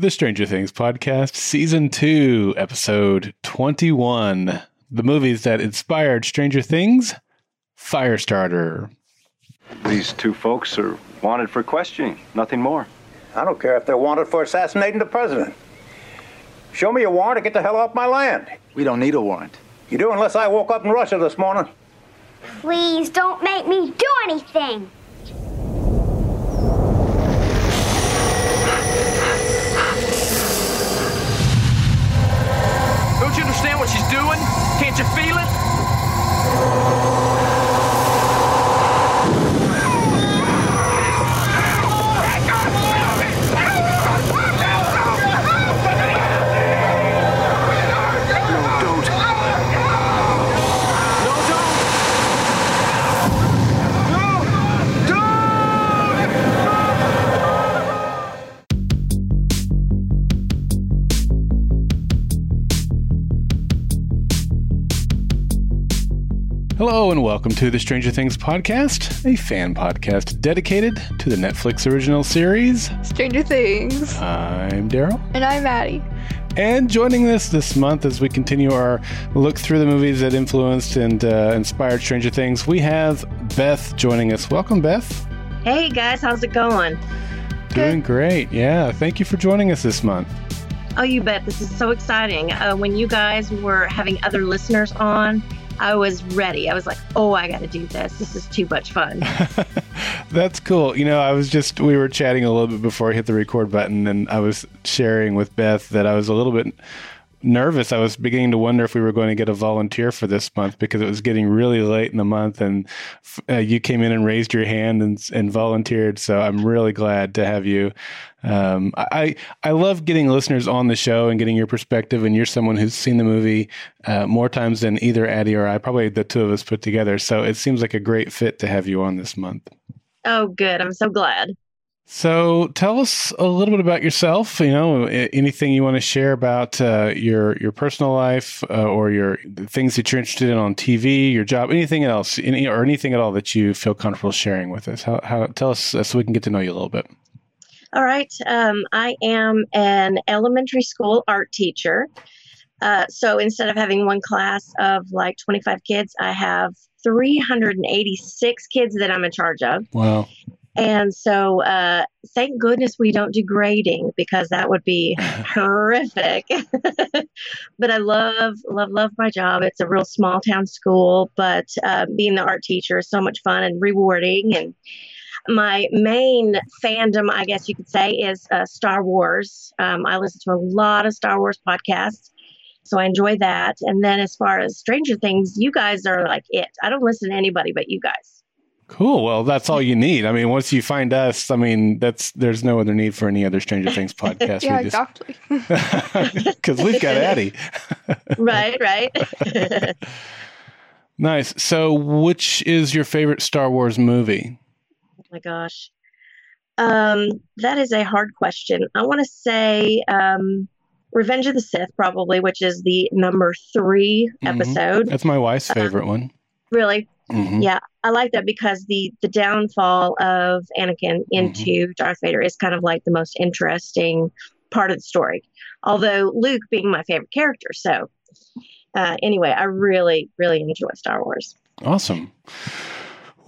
The Stranger Things Podcast, Season 2, Episode 21. The movies that inspired Stranger Things, Firestarter. These two folks are wanted for questioning, nothing more. I don't care if they're wanted for assassinating the president. Show me a warrant to get the hell off my land. We don't need a warrant. You do unless I woke up in Russia this morning. Please don't make me do anything. Doing? Can't you feel it? Hello, and welcome to the Stranger Things Podcast, a fan podcast dedicated to the Netflix original series. Stranger Things. I'm Darrell. And I'm Addie. And joining us this month as we continue our look through the movies that influenced and uh, inspired Stranger Things, we have Beth joining us. Welcome, Beth. Hey guys, how's it going? Doing great. Yeah, thank you for joining us this month. Oh, you bet. This is so exciting. Uh, when you guys were having other listeners on, I was ready. I was like, oh, I got to do this. This is too much fun. That's cool. You know, I was just, we were chatting a little bit before I hit the record button, and I was sharing with Beth that I was a little bit nervous. I was beginning to wonder if we were going to get a volunteer for this month because it was getting really late in the month, and uh, you came in and raised your hand and, and volunteered. So I'm really glad to have you. Um, I I love getting listeners on the show and getting your perspective, and you're someone who's seen the movie uh, more times than either Addie or I, probably the two of us put together. So it seems like a great fit to have you on this month. oh, good. I'm so glad. So tell us a little bit about yourself. You know, anything you want to share about uh, your your personal life uh, or your the things that you're interested in on TV, your job, anything else, any, or anything at all that you feel comfortable sharing with us. How, how tell us uh, so we can get to know you a little bit. All right. Um, I am an elementary school art teacher. Uh, so instead of having one class of like 25 kids, I have 386 kids that I'm in charge of. Wow. And so, uh, thank goodness we don't do grading because that would be horrific. but I love, love, love my job. It's a real small town school, but uh, being the art teacher is so much fun and rewarding. And my main fandom, I guess you could say, is uh, Star Wars. Um, I listen to a lot of Star Wars podcasts. So I enjoy that. And then as far as Stranger Things, you guys are like it. I don't listen to anybody but you guys. Cool. Well, that's all you need. I mean, once you find us, I mean, that's there's no other need for any other Stranger Things podcast. yeah, just- exactly. because we've got Addie. right, right. Nice. So, which is your favorite Star Wars movie? My gosh. Um, that is a hard question. I want to say um, Revenge of the Sith, probably, which is the number 3 Mhm. episode. That's my wife's favorite one. Really, Mhm. yeah, I like that because the the downfall of Anakin into Darth Vader is kind of like the most interesting part of the story. Although Luke being my favorite character, so uh, anyway, I really, really enjoy Star Wars. Awesome.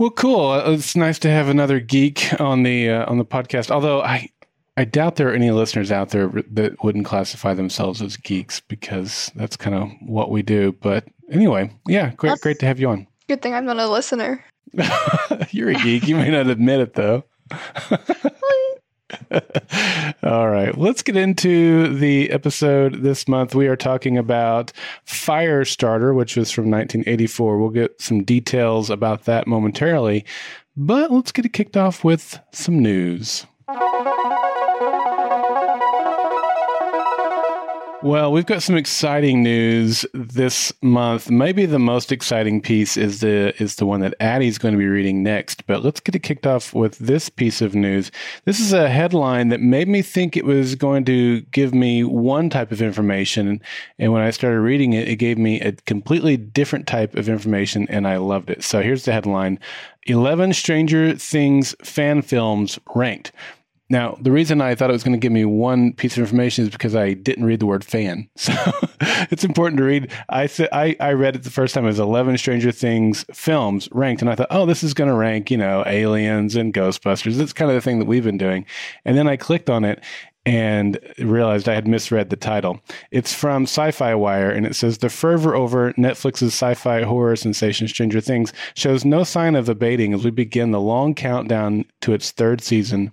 Well, cool. Uh, It's nice to have another geek on the uh, on the podcast. Although I I doubt there are any listeners out there that wouldn't classify themselves as geeks because that's kind of what we do. But anyway, yeah, great, That's- great to have you on. Good thing I'm not a listener. You're a geek. You may not admit it though. All right, let's get into the episode this month. We are talking about Firestarter, which was from 1984. We'll get some details about that momentarily, but let's get it kicked off with some news. Well, we've got some exciting news this month. Maybe the most exciting piece is the is the one that Addie's going to be reading next. But let's get it kicked off with this piece of news. This is a headline that made me think it was going to give me one type of information, and when I started reading it, it gave me a completely different type of information, and I loved it. So here's the headline: 11 Stranger Things fan films ranked. Now, the reason I thought it was going to give me one piece of information is because I didn't read the word fan. So it's important to read. I I, I read it the first time as 11 Stranger Things films ranked, and I thought, oh, this is going to rank, you know, Aliens and Ghostbusters. It's kind of the thing that we've been doing. And then I clicked on it, and realized I had misread the title. It's from Sci Fi Wire, and it says The fervor over Netflix's sci fi horror sensation Stranger Things shows no sign of abating as we begin the long countdown to its third season,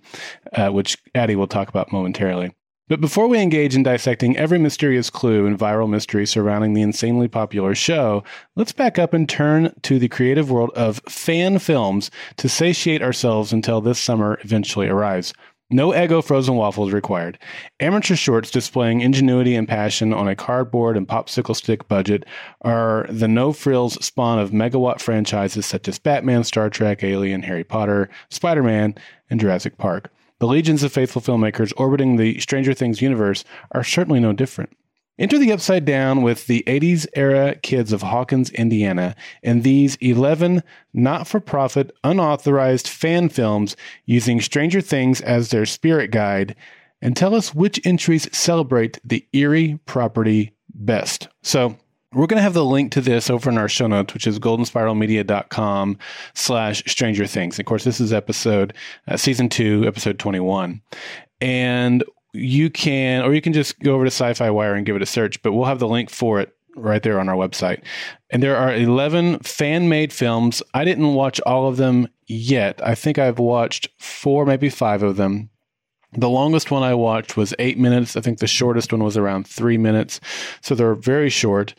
uh, which Addie will talk about momentarily. But before we engage in dissecting every mysterious clue and viral mystery surrounding the insanely popular show, let's back up and turn to the creative world of fan films to satiate ourselves until this summer eventually arrives. No Eggo frozen waffles required. Amateur shorts displaying ingenuity and passion on a cardboard and popsicle stick budget are the no frills spawn of megawatt franchises such as Batman, Star Trek, Alien, Harry Potter, Spider Man, and Jurassic Park. The legions of faithful filmmakers orbiting the Stranger Things universe are certainly no different. Enter the Upside Down with the 80s era kids of Hawkins, Indiana, and these 11 not for profit, unauthorized fan films using Stranger Things as their spirit guide, and tell us which entries celebrate the eerie property best. So, we're going to have the link to this over in our show notes, which is goldenspiralmedia.com slash stranger things. Of course, this is episode, uh, season two, episode 21. And you can, or you can just go over to Sci Fi Wire and give it a search, but we'll have the link for it right there on our website. And there are 11 fan made films. I didn't watch all of them yet. I think I've watched four, maybe five of them. The longest one I watched was eight minutes. I think the shortest one was around three minutes. So they're very short.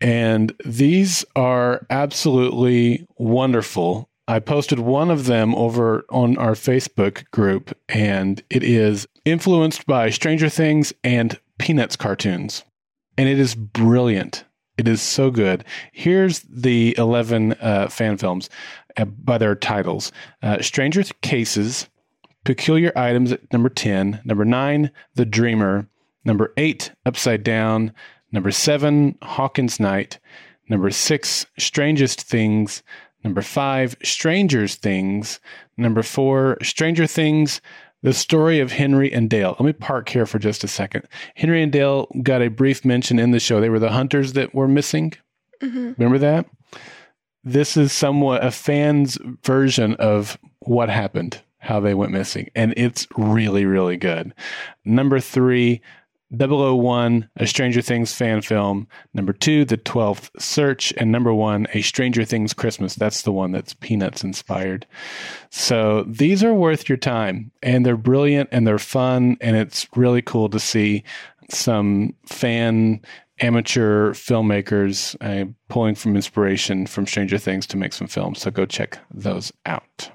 And these are absolutely wonderful. I posted one of them over on our Facebook group, and it is influenced by Stranger Things and Peanuts cartoons. And it is brilliant. It is so good. Here's the 11 uh, fan films uh, by their titles uh, Stranger Cases, Peculiar Items at number 10, number 9, The Dreamer, number 8, Upside Down, number 7, Hawkins Night, number 6, Strangest Things, number 5, Strangers Things, number 4, Stranger Things, the story of Henry and Dale. Let me park here for just a second. Henry and Dale got a brief mention in the show. They were the hunters that were missing. Mm-hmm. Remember that? This is somewhat a fan's version of what happened, how they went missing. And it's really, really good. Number three, 001, a Stranger Things fan film. Number two, The 12th Search. And number one, A Stranger Things Christmas. That's the one that's Peanuts inspired. So these are worth your time. And they're brilliant and they're fun. And it's really cool to see some fan amateur filmmakers uh, pulling from inspiration from Stranger Things to make some films. So go check those out.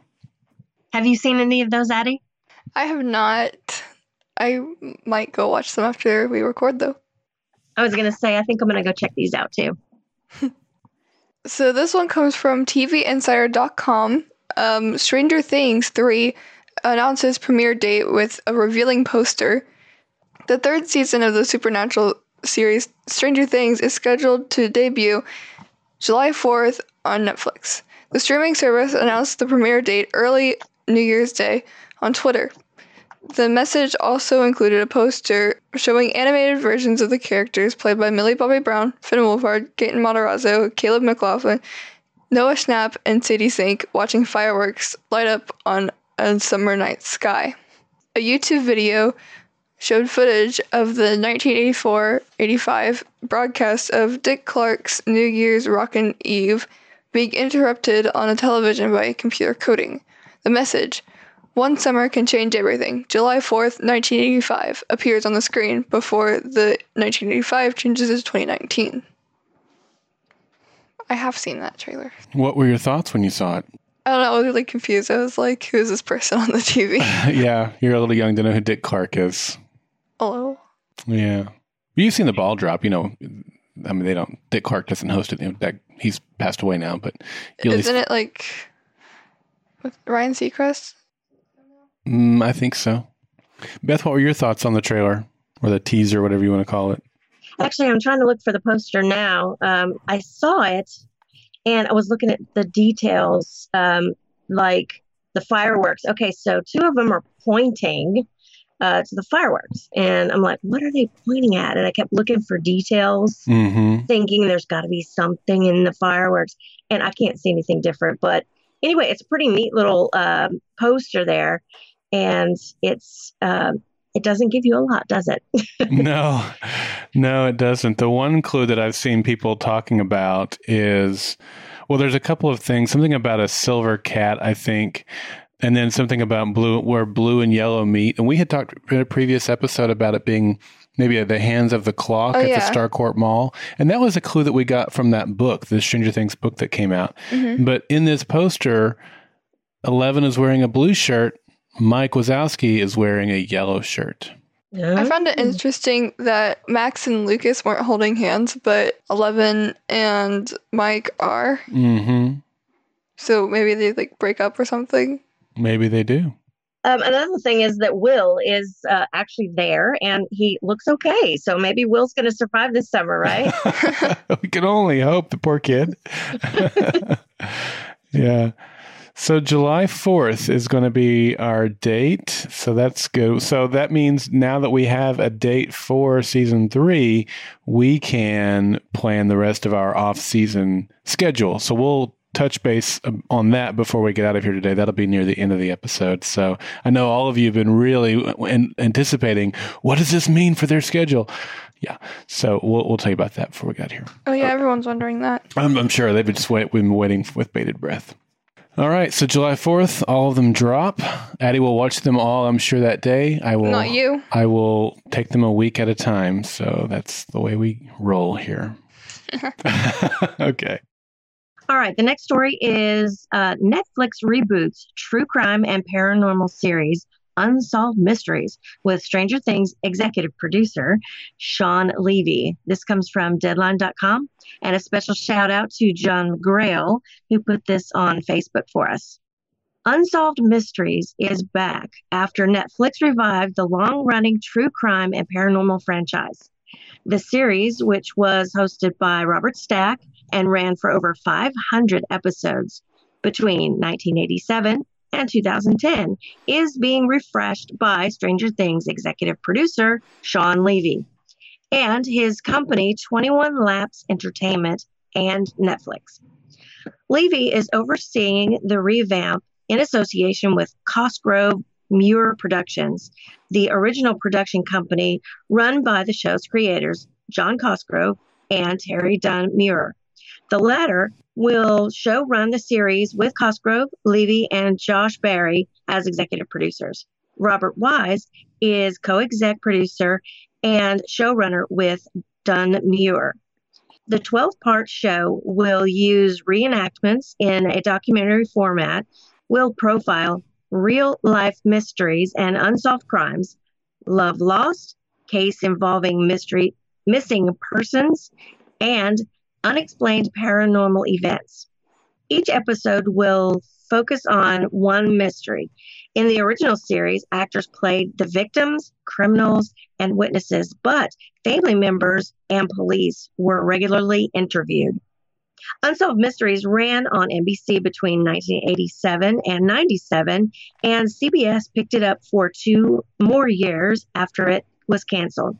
Have you seen any of those, Addie? I have not. I might go watch them after we record, though. I was going to say, I think I'm going to go check these out too. so this one comes from TVInsider.com. Um, Stranger Things 3 announces premiere date with a revealing poster. The third season of the Supernatural series Stranger Things is scheduled to debut July 4th on Netflix. The streaming service announced the premiere date early New Year's Day on Twitter. The message also included a poster showing animated versions of the characters played by Millie Bobby Brown, Finn Wolfhard, Gaten Matarazzo, Caleb McLaughlin, Noah Schnapp, and Sadie Sink watching fireworks light up on a summer night sky. A YouTube video showed footage of the 1984-85 broadcast of Dick Clark's New Year's Rockin' Eve being interrupted on a television by computer coding. The message, one Summer Can Change Everything, July 4th, 1985, appears on the screen before the 1985 changes to 2019. I have seen that trailer. What were your thoughts when you saw it? I don't know. I was really confused. I was like, who's this person on the TV? yeah, you're a little young to know who Dick Clark is. Hello? Yeah. You've seen the ball drop, you know. I mean, they don't, Dick Clark doesn't host it. You know, that, he's passed away now, but. Isn't least, it like with Ryan Seacrest? Mm, I think so. Beth, what were your thoughts on the trailer or the teaser, whatever you want to call it? Actually, I'm trying to look for the poster now. Um, I saw it and I was looking at the details, um, like the fireworks. Okay, so two of them are pointing uh, to the fireworks, and I'm like, what are they pointing at? And I kept looking for details, Mm-hmm. thinking there's got to be something in the fireworks, and I can't see anything different. But anyway, it's a pretty neat little um, poster there, and it's um, it doesn't give you a lot, does it? no, no, it doesn't. The one clue that I've seen people talking about is well, there's a couple of things. Something about a silver cat, I think, and then something about blue, where blue and yellow meet. And we had talked in a previous episode about it being maybe at the hands of the clock Oh, at yeah. the Starcourt Mall, and that was a clue that we got from that book, the Stranger Things book that came out. But in this poster, Eleven is wearing a blue shirt. Mike Wazowski is wearing a yellow shirt. I found it interesting that Max and Lucas weren't holding hands, but Eleven and Mike are. Mm-hmm. So maybe they like break up or something. Maybe they do. Um, another thing is that Will is uh, actually there, and he looks okay. So maybe Will's going to survive this summer, right? we can only hope, the poor kid. yeah. So July 4th is going to be our date. So that's good. So that means now that we have a date for season three, we can plan the rest of our off season schedule. So we'll touch base um, on that before we get out of here today. That'll be near the end of the episode. So I know all of you have been really anticipating what does this mean for their schedule? Yeah. So we'll, we'll tell you about that before we got here. Oh yeah, everyone's wondering that. I'm, I'm sure they've been just wait, we've been waiting with bated breath. All right, so July 4th, all of them drop. Addie will watch them all, I'm sure, that day. I will Not you. I will take them a week at a time. So that's the way we roll here. okay. All right, the next story is uh, Netflix reboots true crime and paranormal series Unsolved Mysteries with Stranger Things executive producer Shawn Levy. This comes from Deadline.com, and a special shout out to John Grail, who put this on Facebook for us. Unsolved Mysteries is back after Netflix revived the long running true crime and paranormal franchise. The series, which was hosted by Robert Stack and ran for over 500 episodes between 1987 and 2010, is being refreshed by Stranger Things executive producer Shawn Levy and his company 21 Laps Entertainment and Netflix. Levy is overseeing the revamp in association with Cosgrove Muir Productions, the original production company run by the show's creators, John Cosgrove and Terry Dunn Muir. The latter will show run the series with Cosgrove, Levy, and Josh Barry as executive producers. Robert Wise is co exec producer and showrunner with Dunn Muir. The 12 part show will use reenactments in a documentary format, will profile real life mysteries and unsolved crimes, love lost, case involving mystery, missing persons, and unexplained paranormal events. Each episode will focus on one mystery. In the original series, actors played the victims, criminals, and witnesses, but family members and police were regularly interviewed. Unsolved Mysteries ran on NBC between 1987 and 97, and CBS picked it up for two more years after it was canceled.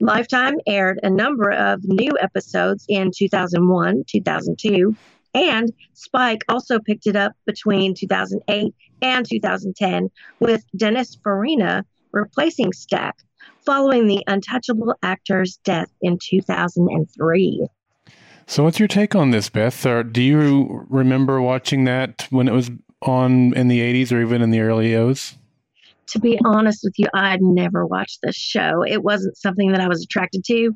Lifetime aired a number of new episodes in 2001, 2002, and Spike also picked it up between 2008 and 2010 with Dennis Farina replacing Stack following the untouchable actor's death in 2003. So what's your take on this, Beth? Or do you remember watching that when it was on in the 80s or even in the early O's? To be honest with you, I'd never watched this show. It wasn't something that I was attracted to.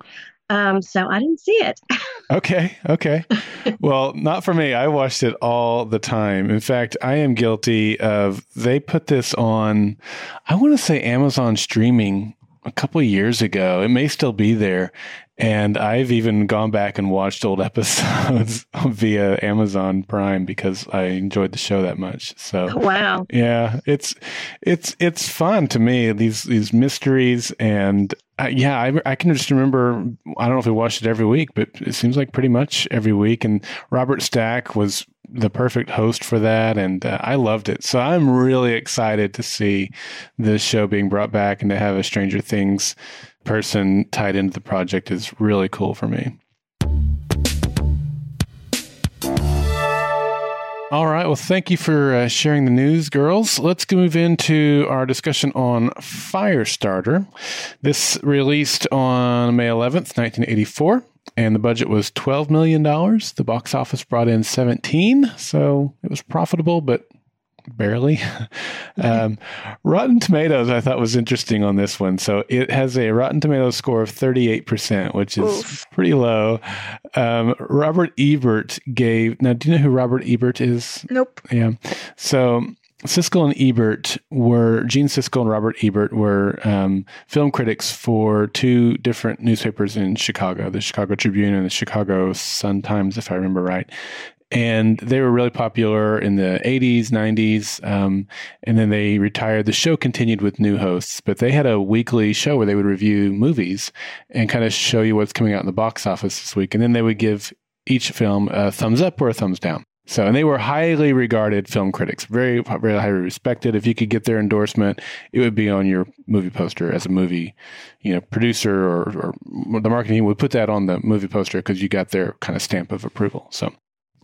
Um, so I didn't see it. Okay, okay. well, not for me. I watched it all the time. In fact, I am guilty of they put this on I want to say Amazon streaming a couple of years ago. It may still be there. And I've even gone back and watched old episodes via Amazon Prime because I enjoyed the show that much. So wow. yeah, it's it's it's fun to me these these mysteries and uh, yeah, I, I can just remember. I don't know if we watched it every week, but it seems like pretty much every week. And Robert Stack was the perfect host for that, and uh, I loved it. So I'm really excited to see this show being brought back and to have a Stranger Things person tied into the project is really cool for me. All right. Well, thank you for uh, sharing the news, girls. Let's move into our discussion on Firestarter. This released on May 11th, 1984, and the budget was $12 million. The box office brought in 17, so it was profitable, but barely. um, Rotten Tomatoes, I thought was interesting on this one. So it has a Rotten Tomatoes score of 38%, which is Oof. pretty low. Um, Robert Ebert gave, now, do you know who Robert Ebert is? Nope. Yeah. So Siskel and Ebert were Gene Siskel and Robert Ebert were um, film critics for two different newspapers in Chicago, the Chicago Tribune and the Chicago Sun Times, if I remember right and they were really popular in the 80s 90s um, and then they retired the show continued with new hosts but they had a weekly show where they would review movies and kind of show you what's coming out in the box office this week and then they would give each film a thumbs up or a thumbs down so, and they were highly regarded film critics, very, very highly respected. If you could get their endorsement, it would be on your movie poster as a movie, you know, producer or, or the marketing would put that on the movie poster because you got their kind of stamp of approval. So,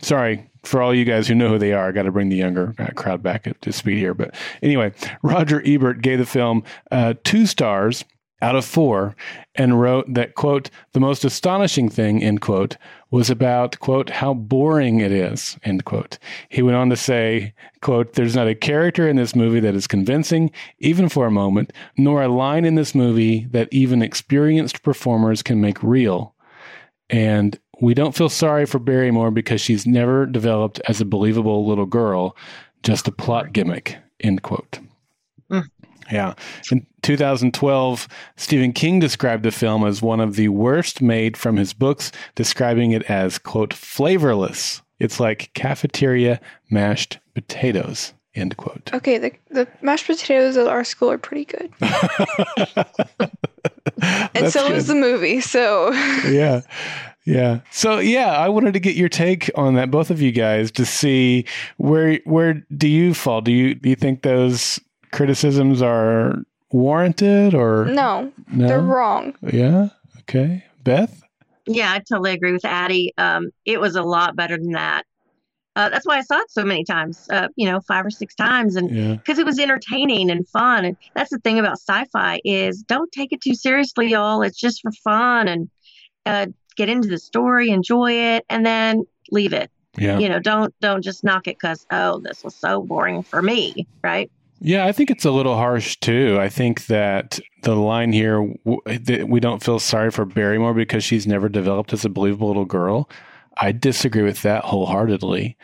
sorry for all you guys who know who they are. I got to bring the younger crowd back up to speed here. But anyway, Roger Ebert gave the film uh, two stars out of four and wrote that, quote, the most astonishing thing, end quote, was about, quote, how boring it is, end quote. He went on to say, quote, there's not a character in this movie that is convincing, even for a moment, nor a line in this movie that even experienced performers can make real. And we don't feel sorry for Barrymore because she's never developed as a believable little girl, just a plot gimmick. End quote. Mm. Yeah. In 2012, Stephen King described the film as one of the worst made from his books, describing it as, quote, flavorless. It's like cafeteria mashed potatoes, end quote. Okay, the, the mashed potatoes at our school are pretty good. and so good. is the movie, so. yeah. Yeah. So yeah, I wanted to get your take on that, both of you guys, to see where where do you fall? Do you do you think those criticisms are warranted or no? no? They're wrong. Yeah. Okay. Beth. Yeah, I totally agree with Addie. Um, it was a lot better than that. Uh, that's why I saw it so many times, uh, you know, five or six times, and because yeah. it was entertaining and fun. And that's the thing about sci-fi is don't take it too seriously, y'all. It's just for fun and uh, get into the story, enjoy it, and then leave it. Yeah. You know, don't don't just knock it because oh, this was so boring for me, right? Yeah, I think it's a little harsh too. I think that the line here that we don't feel sorry for Barrymore because she's never developed as a believable little girl. I disagree with that wholeheartedly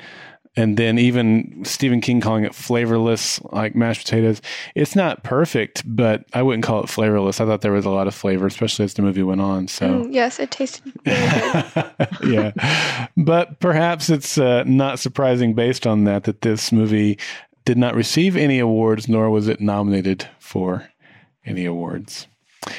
and then even Stephen King calling it flavorless, like mashed potatoes. It's not perfect, but I wouldn't call it flavorless. I thought there was a lot of flavor, especially as the movie went on. So mm, yes, it tasted really good. yeah, but perhaps it's uh, not surprising based on that that this movie did not receive any awards, nor was it nominated for any awards.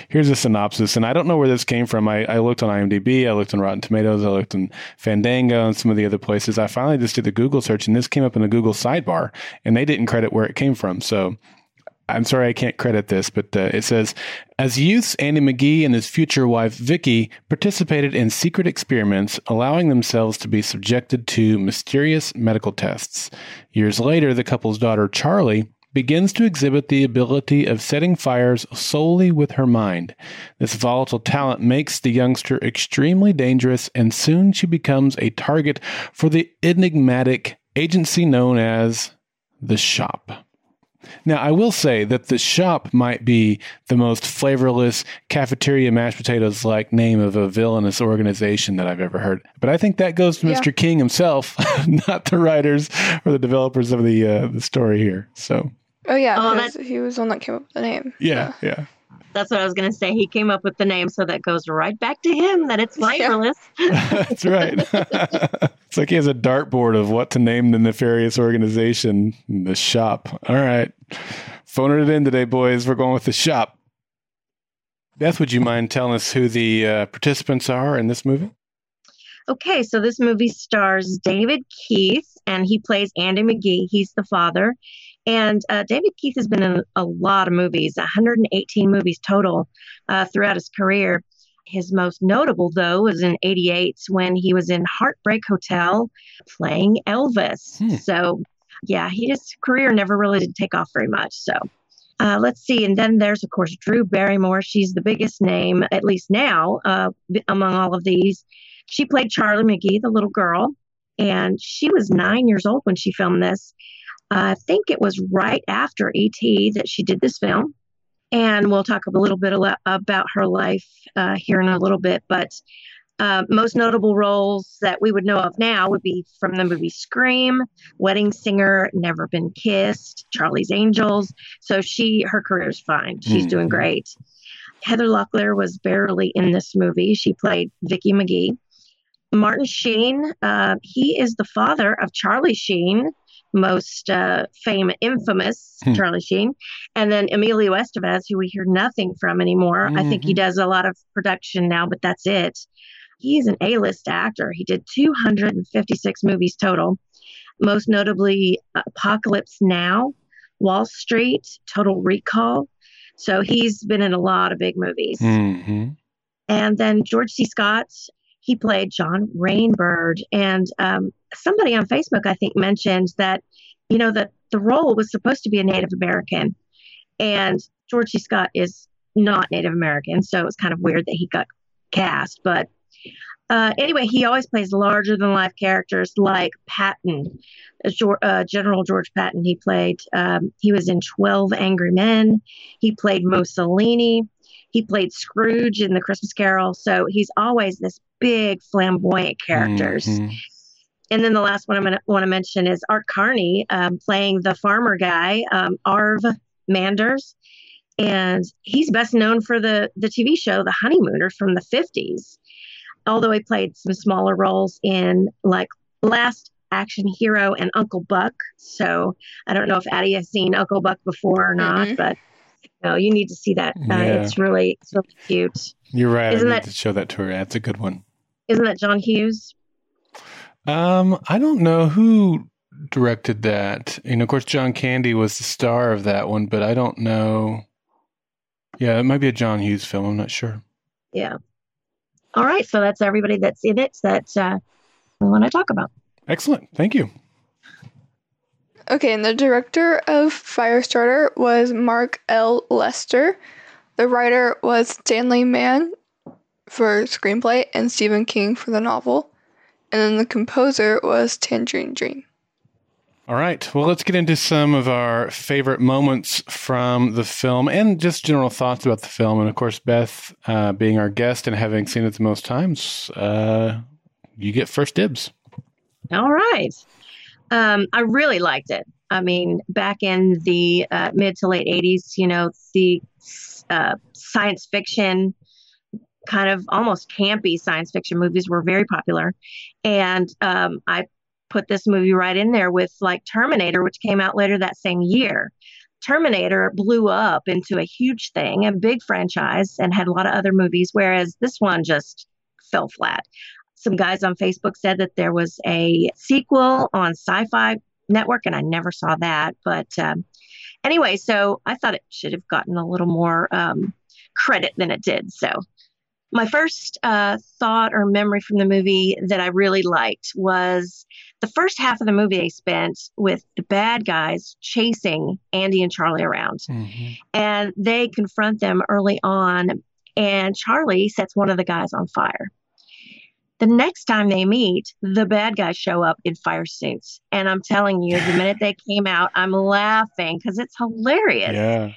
Here's a synopsis, and I don't know where this came from. I, I looked on IMDb, I looked on Rotten Tomatoes, I looked on Fandango and some of the other places. I finally just did the Google search, and this came up in the Google sidebar, and they didn't credit where it came from. So I'm sorry I can't credit this, but uh, it says as youths, Andy McGee and his future wife Vicky participated in secret experiments, allowing themselves to be subjected to mysterious medical tests. Years later, the couple's daughter Charlie begins to exhibit the ability of setting fires solely with her mind. This volatile talent makes the youngster extremely dangerous, and soon she becomes a target for the enigmatic agency known as the Shop. Now, I will say that the shop might be the most flavorless cafeteria mashed potatoes like name of a villainous organization that I've ever heard. But I think that goes to yeah. Mr. King himself, not the writers or the developers of the uh, the story here. So Oh yeah, oh, he was the one that came up with the name. Yeah, so. yeah. That's what I was going to say. He came up with the name, so that goes right back to him. That it's flavorless. That's right. it's like he has a dartboard of what to name the nefarious organization, the shop. All right, phoning it in today, boys. We're going with the shop. Beth, would you mind telling us who the uh, participants are in this movie? Okay, so this movie stars David Keith, and he plays Andy McGee. He's the father. And uh, David Keith has been in a lot of movies, 118 movies total uh, throughout his career. His most notable, though, was in 88 when he was in Heartbreak Hotel playing Elvis. Hmm. So, yeah, he, his career never really did take off very much. So, uh, let's see. And then there's, of course, Drew Barrymore. She's the biggest name, at least now, uh, among all of these. She played Charlie McGee, the little girl, and she was nine years old when she filmed this. I think it was right after ET that she did this film. And we'll talk a little bit about her life uh, here in a little bit. But uh, most notable roles that we would know of now would be from the movie Scream, Wedding Singer, Never Been Kissed, Charlie's Angels. So she, her career is fine. She's doing Mhm. great. Heather Locklear was barely in this movie. She played Vicky McGee. Martin Sheen, uh, he is the father of Charlie Sheen, most uh, famous, infamous Hmm. Charlie Sheen, and then Emilio Estevez, who we hear nothing from anymore. I think he does a lot of production now, but that's it. He's an A-list actor. He did 256 movies total, most notably Apocalypse Now, Wall Street, Total Recall. So he's been in a lot of big movies. hmm And then George C. Scott, he played John Rainbird. And um, somebody on Facebook, I think, mentioned that, you know, that the role was supposed to be a Native American. And George C. Scott is not Native American. So it was kind of weird that he got cast. But uh, anyway, he always plays larger than life characters like Patton, uh, General George Patton. He played, um, he was in 12 Angry Men. He played Mussolini. He played Scrooge in The Christmas Carol. So he's always this big, flamboyant characters. Mhm. And then the last one I'm going to want to mention is Art Carney um, playing the farmer guy, um, Irv Manders. And he's best known for the, the TV show The Honeymooners from the 50s. Although he played some smaller roles in like Last Action Hero and Uncle Buck. So I don't know if Addie has seen Uncle Buck before or not, Mm-mm. but no, you need to see that. Uh, Yeah. It's really, it's really cute. You're right. Isn't I need that- to show that to her. That's a good one. Isn't that John Hughes? Um, I don't know who directed that. And of course, John Candy was the star of that one, but I don't know. Yeah, it might be a John Hughes film. I'm not sure. Yeah. All right. So that's everybody that's in it that uh, we want to talk about. Excellent. Thank you. Okay, and the director of Firestarter was Mark L. Lester. The writer was Stanley Mann for screenplay and Stephen King for the novel. And then the composer was Tangerine Dream. All right. Well, let's get into some of our favorite moments from the film and just general thoughts about the film. And of course, Beth, uh, being our guest and having seen it the most times, uh, you get first dibs. All right. Um, I really liked it. I mean, back in the uh, mid to late 80s, you know, the uh, science fiction, kind of almost campy science fiction movies were very popular. And um, I put this movie right in there with like Terminator, which came out later that same year. Terminator blew up into a huge thing, a big franchise, and had a lot of other movies, whereas this one just fell flat some guys on Facebook said that there was a sequel on Sci Fi Network, and I never saw that. But um, anyway, so I thought it should have gotten a little more um, credit than it did. So, my first uh, thought or memory from the movie that I really liked was the first half of the movie they spent with the bad guys chasing Andy and Charlie around and they confront them early on and charlie sets one of the guys on fire the next time they meet the bad guys show up in fire suits and i'm telling you the minute they came out i'm laughing because it's hilarious Yeah.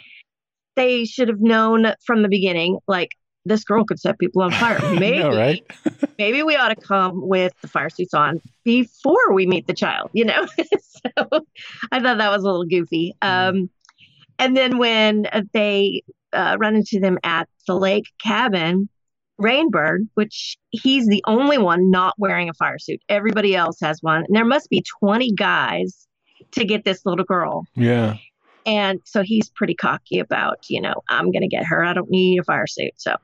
they should have known from the beginning like this girl could set people on fire maybe know, right? maybe we ought to come with the fire suits on before we meet the child, you know? so I thought that was a little goofy. Um, and then when uh, they uh, run into them at the lake cabin, Rainbird, which he's the only one not wearing a fire suit, everybody else has one. And there must be 20 guys to get this little girl. Yeah. And so he's pretty cocky about, you know, I'm going to get her. I don't need a fire suit. So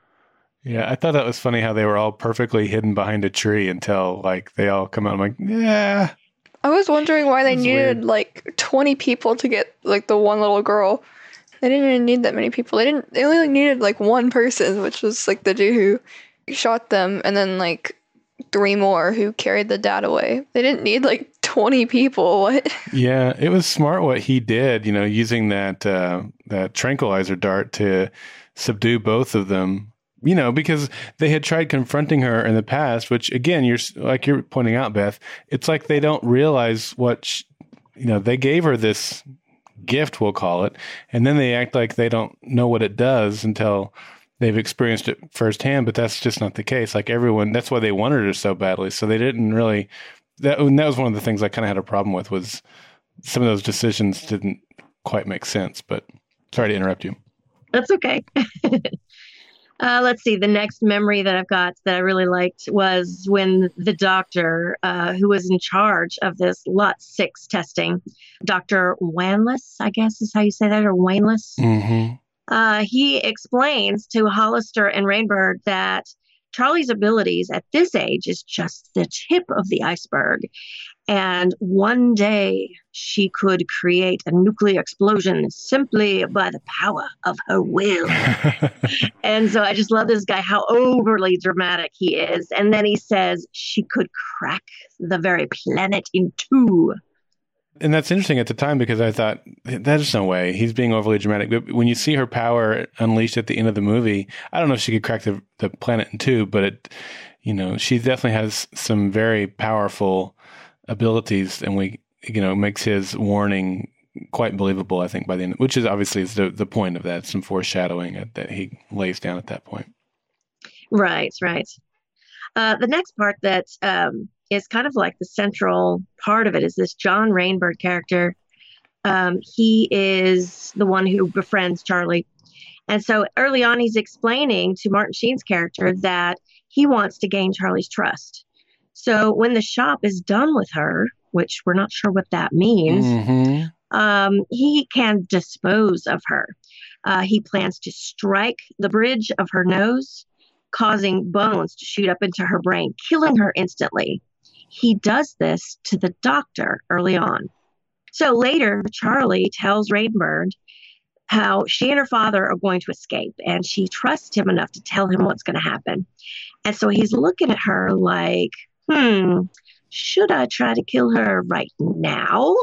Yeah, I thought that was funny how they were all perfectly hidden behind a tree until like they all come out. I'm like, yeah, I was wondering why they needed weird. like 20 people to get like the one little girl. They didn't even need that many people. They didn't. They only needed like one person, which was like the dude who shot them, and then like three more who carried the dad away. They didn't need like 20 people. What? yeah. It was smart what he did. You know, using that uh, that tranquilizer dart to subdue both of them. You know, because they had tried confronting her in the past, which again, you're like you're pointing out, Beth. It's like they don't realize what sh- you know. They gave her this gift, we'll call it, and then they act like they don't know what it does until they've experienced it firsthand. But that's just not the case. Like everyone, that's why they wanted it so badly. So they didn't really. That that was one of the things I kind of had a problem with was some of those decisions didn't quite make sense. But sorry to interrupt you. that's okay. Uh, let's see. The next memory that I've got that I really liked was when the doctor, uh, who was in charge of this Lot 6 testing, Dr. Wanless, I guess is how you say that, or Wanless, Mm-hmm. uh, he explains to Hollister and Rainbird that Charlie's abilities at this age is just the tip of the iceberg. And one day she could create a nuclear explosion simply by the power of her will. And so I just love this guy, how overly dramatic he is. And then he says she could crack the very planet in two. And that's interesting at the time because I thought there's no way he's being overly dramatic. But when you see her power unleashed at the end of the movie, I don't know if she could crack the, the planet in two, but it, you know, she definitely has some very powerful abilities, and we, you know, makes his warning quite believable. I think by the end, which is obviously is the the point of that, some foreshadowing at, that he lays down at that point. Right, right. Uh, the next part that um, is kind of like the central part of it is this John Rainbird character. Um, he is the one who befriends Charlie. And so early on, he's explaining to Martin Sheen's character that he wants to gain Charlie's trust. So when the shop is done with her, which we're not sure what that means, Mm-hmm. um, he can dispose of her. Uh, he plans to strike the bridge of her nose, causing bones to shoot up into her brain, killing her instantly. He does this to the doctor early on. So later, Charlie tells Rainbird how she and her father are going to escape, and she trusts him enough to tell him what's going to happen. And so he's looking at her like, hmm, should I try to kill her right now?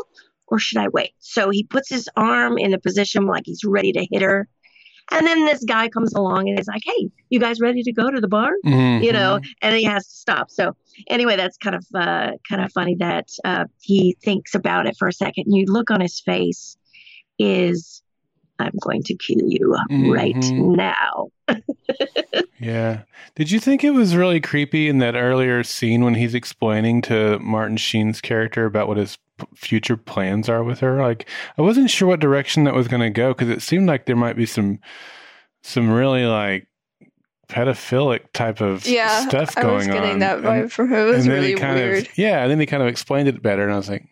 or should I wait? So he puts his arm in the position like he's ready to hit her. And then this guy comes along and is like, hey, you guys ready to go to the bar? Mm-hmm. You know, and he has to stop. So anyway, that's kind of uh, kind of funny that uh, he thinks about it for a second. You look on his face is, I'm going to kill you right Mhm. now. Yeah. Did you think it was really creepy in that earlier scene when he's explaining to Martin Sheen's character about what his future plans are with her? Like, I wasn't sure what direction that was going to go because it seemed like there might be some, some really like pedophilic type of Yeah, stuff going on. I was getting on. that vibe And- from him. It was and then really he kind weird. of, yeah, and then he kind of explained it better, and I was like,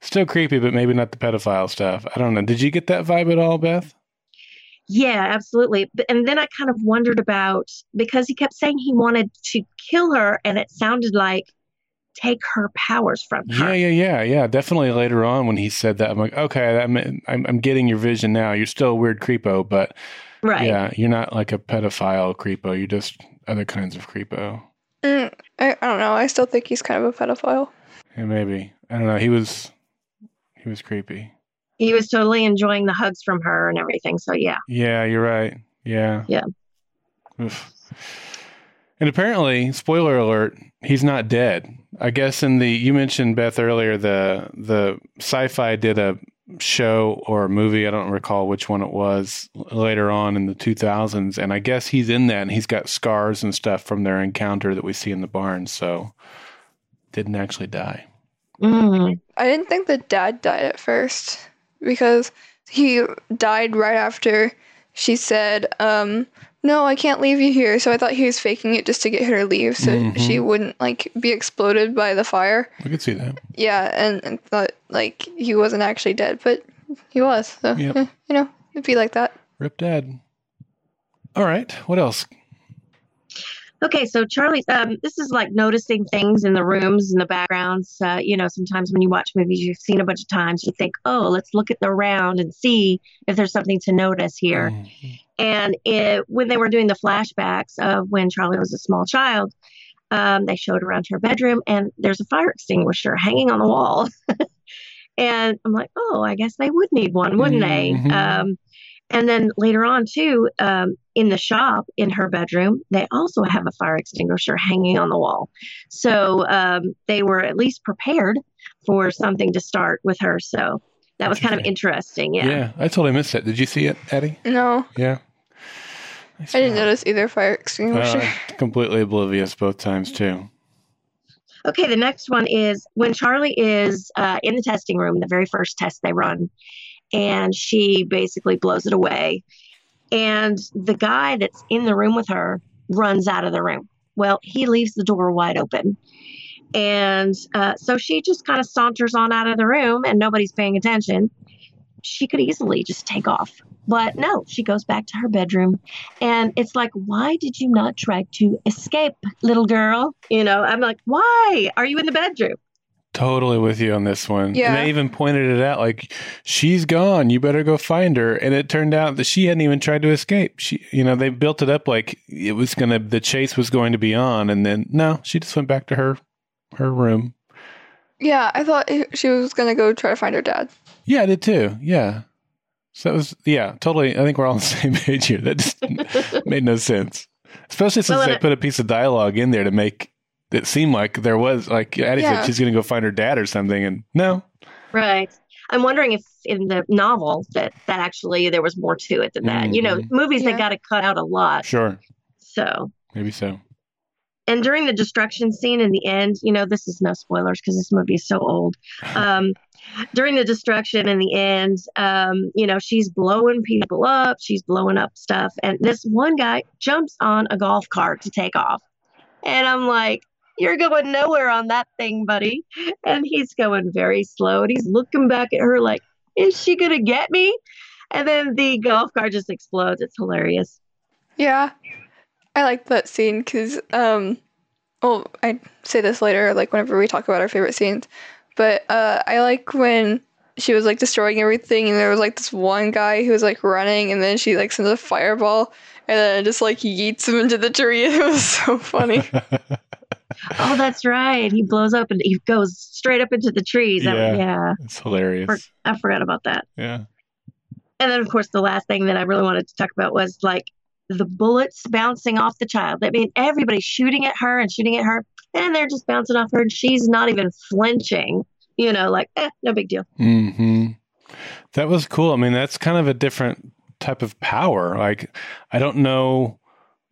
still creepy, but maybe not the pedophile stuff. I don't know. Did you get that vibe at all, Beth? Yeah, absolutely. And then I kind of wondered about because he kept saying he wanted to kill her, and it sounded like take her powers from her. Yeah, yeah, yeah, yeah. Definitely later on when he said that, I'm like, okay, I'm I'm, I'm getting your vision now. You're still a weird creepo, but Right. yeah, you're not like a pedophile creepo. You're just other kinds of creepo. Mm, I, I don't know. I still think he's kind of a pedophile. Yeah, maybe I don't know. He was he was creepy. He was totally enjoying the hugs from her and everything. So yeah. Yeah, you're right. Yeah. Yeah. Oof. And apparently, spoiler alert, he's not dead. I guess in the you mentioned Beth earlier the the sci-fi did a show or a movie, I don't recall which one it was, later on in the 2000s and I guess he's in that and he's got scars and stuff from their encounter that we see in the barn, so didn't actually die. Mm. I didn't think the dad died at first because he died right after she said, um, "No, I can't leave you here." So I thought he was faking it just to get her to leave, so Mhm. she wouldn't like be exploded by the fire. I could see that. Yeah, and, and thought like he wasn't actually dead, but he was. So, Yep. eh, you know, it'd be like that. Rip Dad. All right. What else? Okay, so Charlie, um, this is like noticing things in the rooms and the backgrounds. Uh, you know, sometimes when you watch movies you've seen a bunch of times, you think, oh, let's look at the around and see if there's something to notice here. Mhm. And it, when they were doing the flashbacks of when Charlie was a small child, um, they showed around her bedroom, and there's a fire extinguisher hanging on the wall. and I'm like, oh, I guess they would need one, wouldn't Mhm. they? Um, and then later on, too, um, in the shop in her bedroom, they also have a fire extinguisher hanging on the wall. So um, they were at least prepared for something to start with her. So that was kind of interesting. Yeah. Yeah. I totally missed that. Did you see it, Addie? No, Yeah. I didn't notice either fire extinguisher. Uh, completely oblivious both times too. Okay, the next one is when Charlie is uh, in the testing room, the very first test they run, and she basically blows it away. And the guy that's in the room with her runs out of the room. Well, he leaves the door wide open. And uh, so she just kind of saunters on out of the room and nobody's paying attention. She could easily just take off. But no, she goes back to her bedroom. And it's like, why did you not try to escape, little girl? You know, I'm like, why are you in the bedroom? Totally with you on this one. Yeah. And they even pointed it out like she's gone. You better go find her. And it turned out that she hadn't even tried to escape. She, you know, they built it up like it was gonna the chase was going to be on, and then no, she just went back to her her room. yeah, I thought she was gonna go try to find her dad. Yeah, I did too. Yeah. So that was yeah, totally. I think we're all on the same page here. That just made no sense, especially since Well, they it- put a piece of dialogue in there to make it seemed like there was like Addie Yeah. said she's going to go find her dad or something, and no, Right. I'm wondering if in the novel that that actually there was more to it than that. You know, Mhm. movies Yeah. they got to cut out a lot. sure, So, maybe so. and during the destruction scene in the end, you know, this is no spoilers because this movie is so old. Um, during the destruction in the end, um, you know, she's blowing people up, she's blowing up stuff, and this one guy jumps on a golf cart to take off, and I'm like. You're going nowhere on that thing, buddy. And he's going very slow and he's looking back at her like, is she going to get me? And then the golf cart just explodes. It's hilarious. Yeah, I like that scene because, um, well, I say this later, like whenever we talk about our favorite scenes, but uh, I like when she was like destroying everything, and there was like this one guy who was like running, and then she like sends a fireball, and then just like yeets him into the tree. It was so funny. Oh, that's right. He blows up and he goes straight up into the trees. That- Yeah. yeah. It's hilarious. For- I forgot about that. yeah. And then, of course, the last thing that I really wanted to talk about was like the bullets bouncing off the child. I mean, everybody's shooting at her and shooting at her, and they're just bouncing off her, and she's not even flinching. You know, like, eh, no big deal. hmm That was cool. I mean, that's kind of a different type of power. Like, I don't know.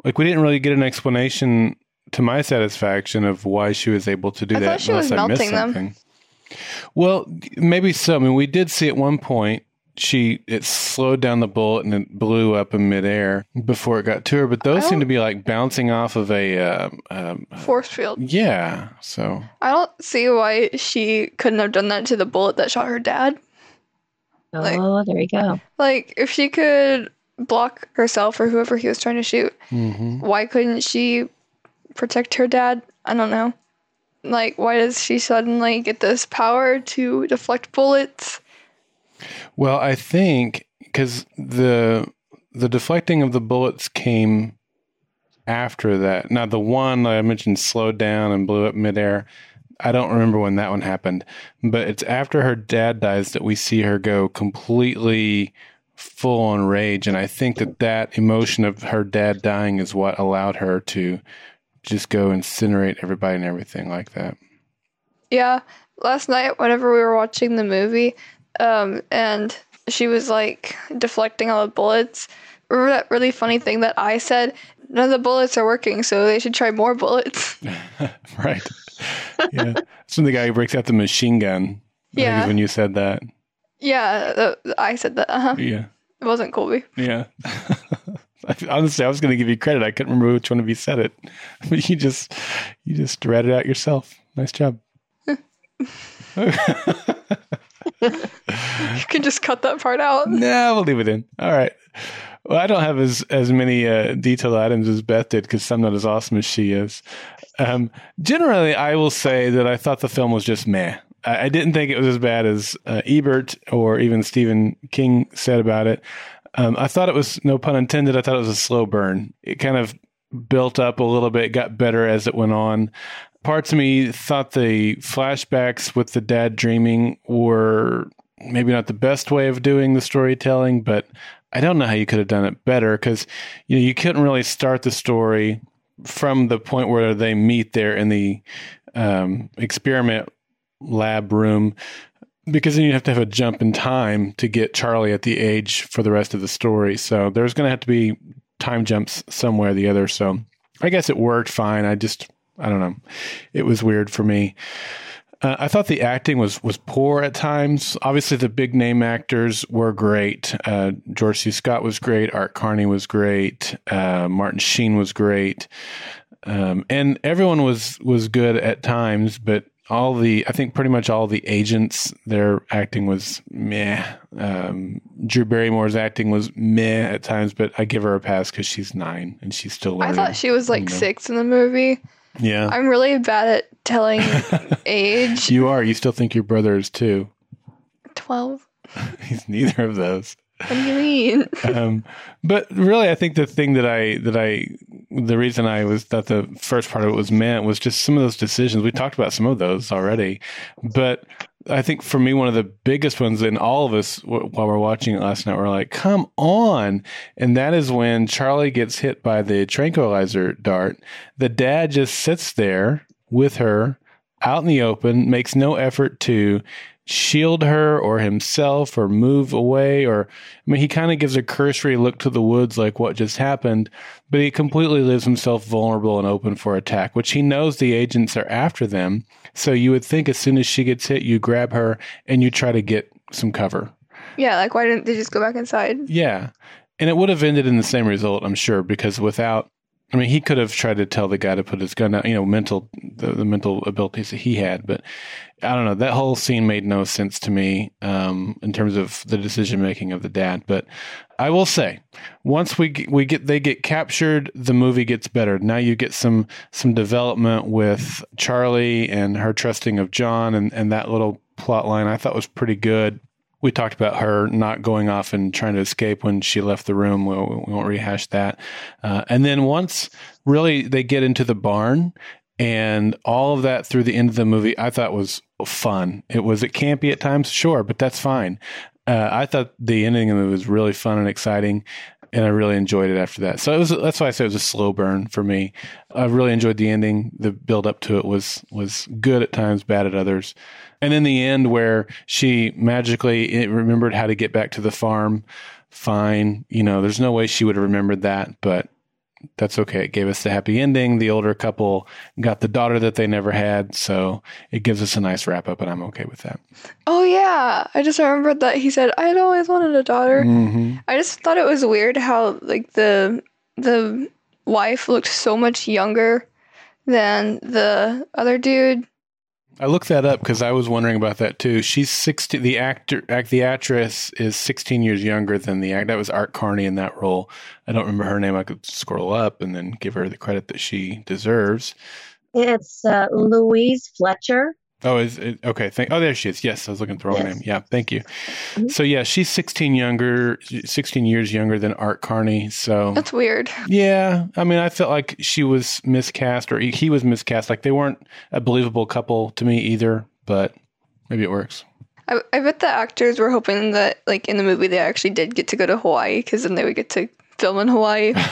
Like, we didn't really get an explanation to my satisfaction of why she was able to do I that. thought she was unless I missed melting them. something. Well, maybe so. I mean, we did see at one point she it slowed down the bullet and it blew up in midair before it got to her. But those seem to be like bouncing off of a. Uh, um, Force field. yeah. So I don't see why she couldn't have done that to the bullet that shot her dad. Like- oh, there you go. Like, if she could block herself or whoever he was trying to shoot, mhm. why couldn't she protect her dad? I don't know. Like, why does she suddenly get this power to deflect bullets? Well, I think because the the deflecting of the bullets came after that. Now, the one I mentioned slowed down and blew up midair. I don't remember when that one happened, but it's after her dad dies that we see her go completely full on rage, and I think that that emotion of her dad dying is what allowed her to just go incinerate everybody and everything like that. Yeah, last night, whenever we were watching the movie, um, and she was like deflecting all the bullets. Remember that really funny thing that I said? None of the bullets are working, so they should try more bullets. right. Yeah. It's from the guy who breaks out the machine gun. I Yeah. when you said that. yeah, I said that. Uh-huh. Yeah. It wasn't Colby. Yeah. I- Honestly, I was going to give you credit. I couldn't remember which one of you said it, but you just you just read it out yourself. Nice job. You can just cut that part out. No, we'll leave it in. All right. Well, I don't have as as many uh, detailed items as Beth did because I'm not as awesome as she is. Um, generally, I will say that I thought the film was just meh. I, I didn't think it was as bad as uh, Ebert or even Stephen King said about it. Um, I thought it was, no pun intended, I thought it was a slow burn. It kind of built up a little bit, got better as it went on. Parts of me thought the flashbacks with the dad dreaming were maybe not the best way of doing the storytelling, but I don't know how you could have done it better because you know you couldn't really start the story from the point where they meet there in the um, experiment lab room because then you have to have a jump in time to get Charlie at the age for the rest of the story. So there's going to have to be time jumps somewhere or the other. So I guess it worked fine. I just I don't know. It was weird for me. Uh, I thought the acting was was poor at times. Obviously, the big name actors were great. Uh, George C. Scott was great. Art Carney was great. Uh, Martin Sheen was great, um, and everyone was was good at times. But all the, I think, pretty much all the agents, their acting was meh. Um, Drew Barrymore's acting was meh at times, but I give her a pass because she's nine and she's still Learning, I thought she was like you know. six in the movie. Yeah, I'm really bad at telling age. you are. You still think your brother is too. 12. He's neither of those. What do you mean? um, but really, I think the thing that I that I the reason I was that the first part of it was meant was just some of those decisions. We talked about some of those already, but I think for me, one of the biggest ones, in all of us w- while we're watching it last night, we're like, "Come on!" And that is when Charlie gets hit by the tranquilizer dart. The dad just sits there with her out in the open, makes no effort to shield her or himself or move away or I mean he kind of gives a cursory look to the woods like what just happened but he completely leaves himself vulnerable and open for attack which he knows the agents are after them. So you would think as soon as she gets hit you grab her and you try to get some cover. Yeah, like why didn't they just go back inside? yeah. And it would have ended in the same result I'm sure because without I mean, he could have tried to tell the guy to put his gun down, you know, mental, the, the mental abilities that he had. But I don't know. That whole scene made no sense to me um, in terms of the decision making of the dad. But I will say, once we get, we get they get captured, the movie gets better. Now you get some some development with Charlie and her trusting of John, and and that little plot line I thought was pretty good we talked about her not going off and trying to escape when she left the room. We, we won't rehash that. Uh, and then once really they get into the barn and all of that through the end of the movie, I thought was fun. It was it campy at times, sure, but that's fine. Uh, I thought the ending of it was really fun and exciting. And I really enjoyed it after that. So it was, that's why I say it was a slow burn for me. I really enjoyed the ending. The build up to it was, was good at times, bad at others. And in the end, where she magically remembered how to get back to the farm, fine. You know, there's no way she would have remembered that, but that's okay. It gave us the happy ending. The older couple got the daughter that they never had. So it gives us a nice wrap up, and I'm okay with that. Oh yeah, I just remembered that he said I had always wanted a daughter. Mm-hmm. I just thought it was weird how like the the wife looked so much younger than the other dude. I looked that up because I was wondering about that too. She's sixty. The actor, act, the actress, is sixteen years younger than the act. That was Art Carney in that role. I don't remember her name. I could scroll up and then give her the credit that she deserves. It's uh, Louise Fletcher. Oh, is it okay? Thank. Oh, there she is. Yes, I was looking at the wrong Yes. name. Yeah, thank you. Mhm. So yeah, she's sixteen younger, sixteen years younger than Art Carney. So That's weird. yeah, I mean, I felt like she was miscast, or he he was miscast. Like they weren't a believable couple to me either. But maybe it works. I, I bet the actors were hoping that like in the movie they actually did get to go to Hawaii because then they would get to film in Hawaii.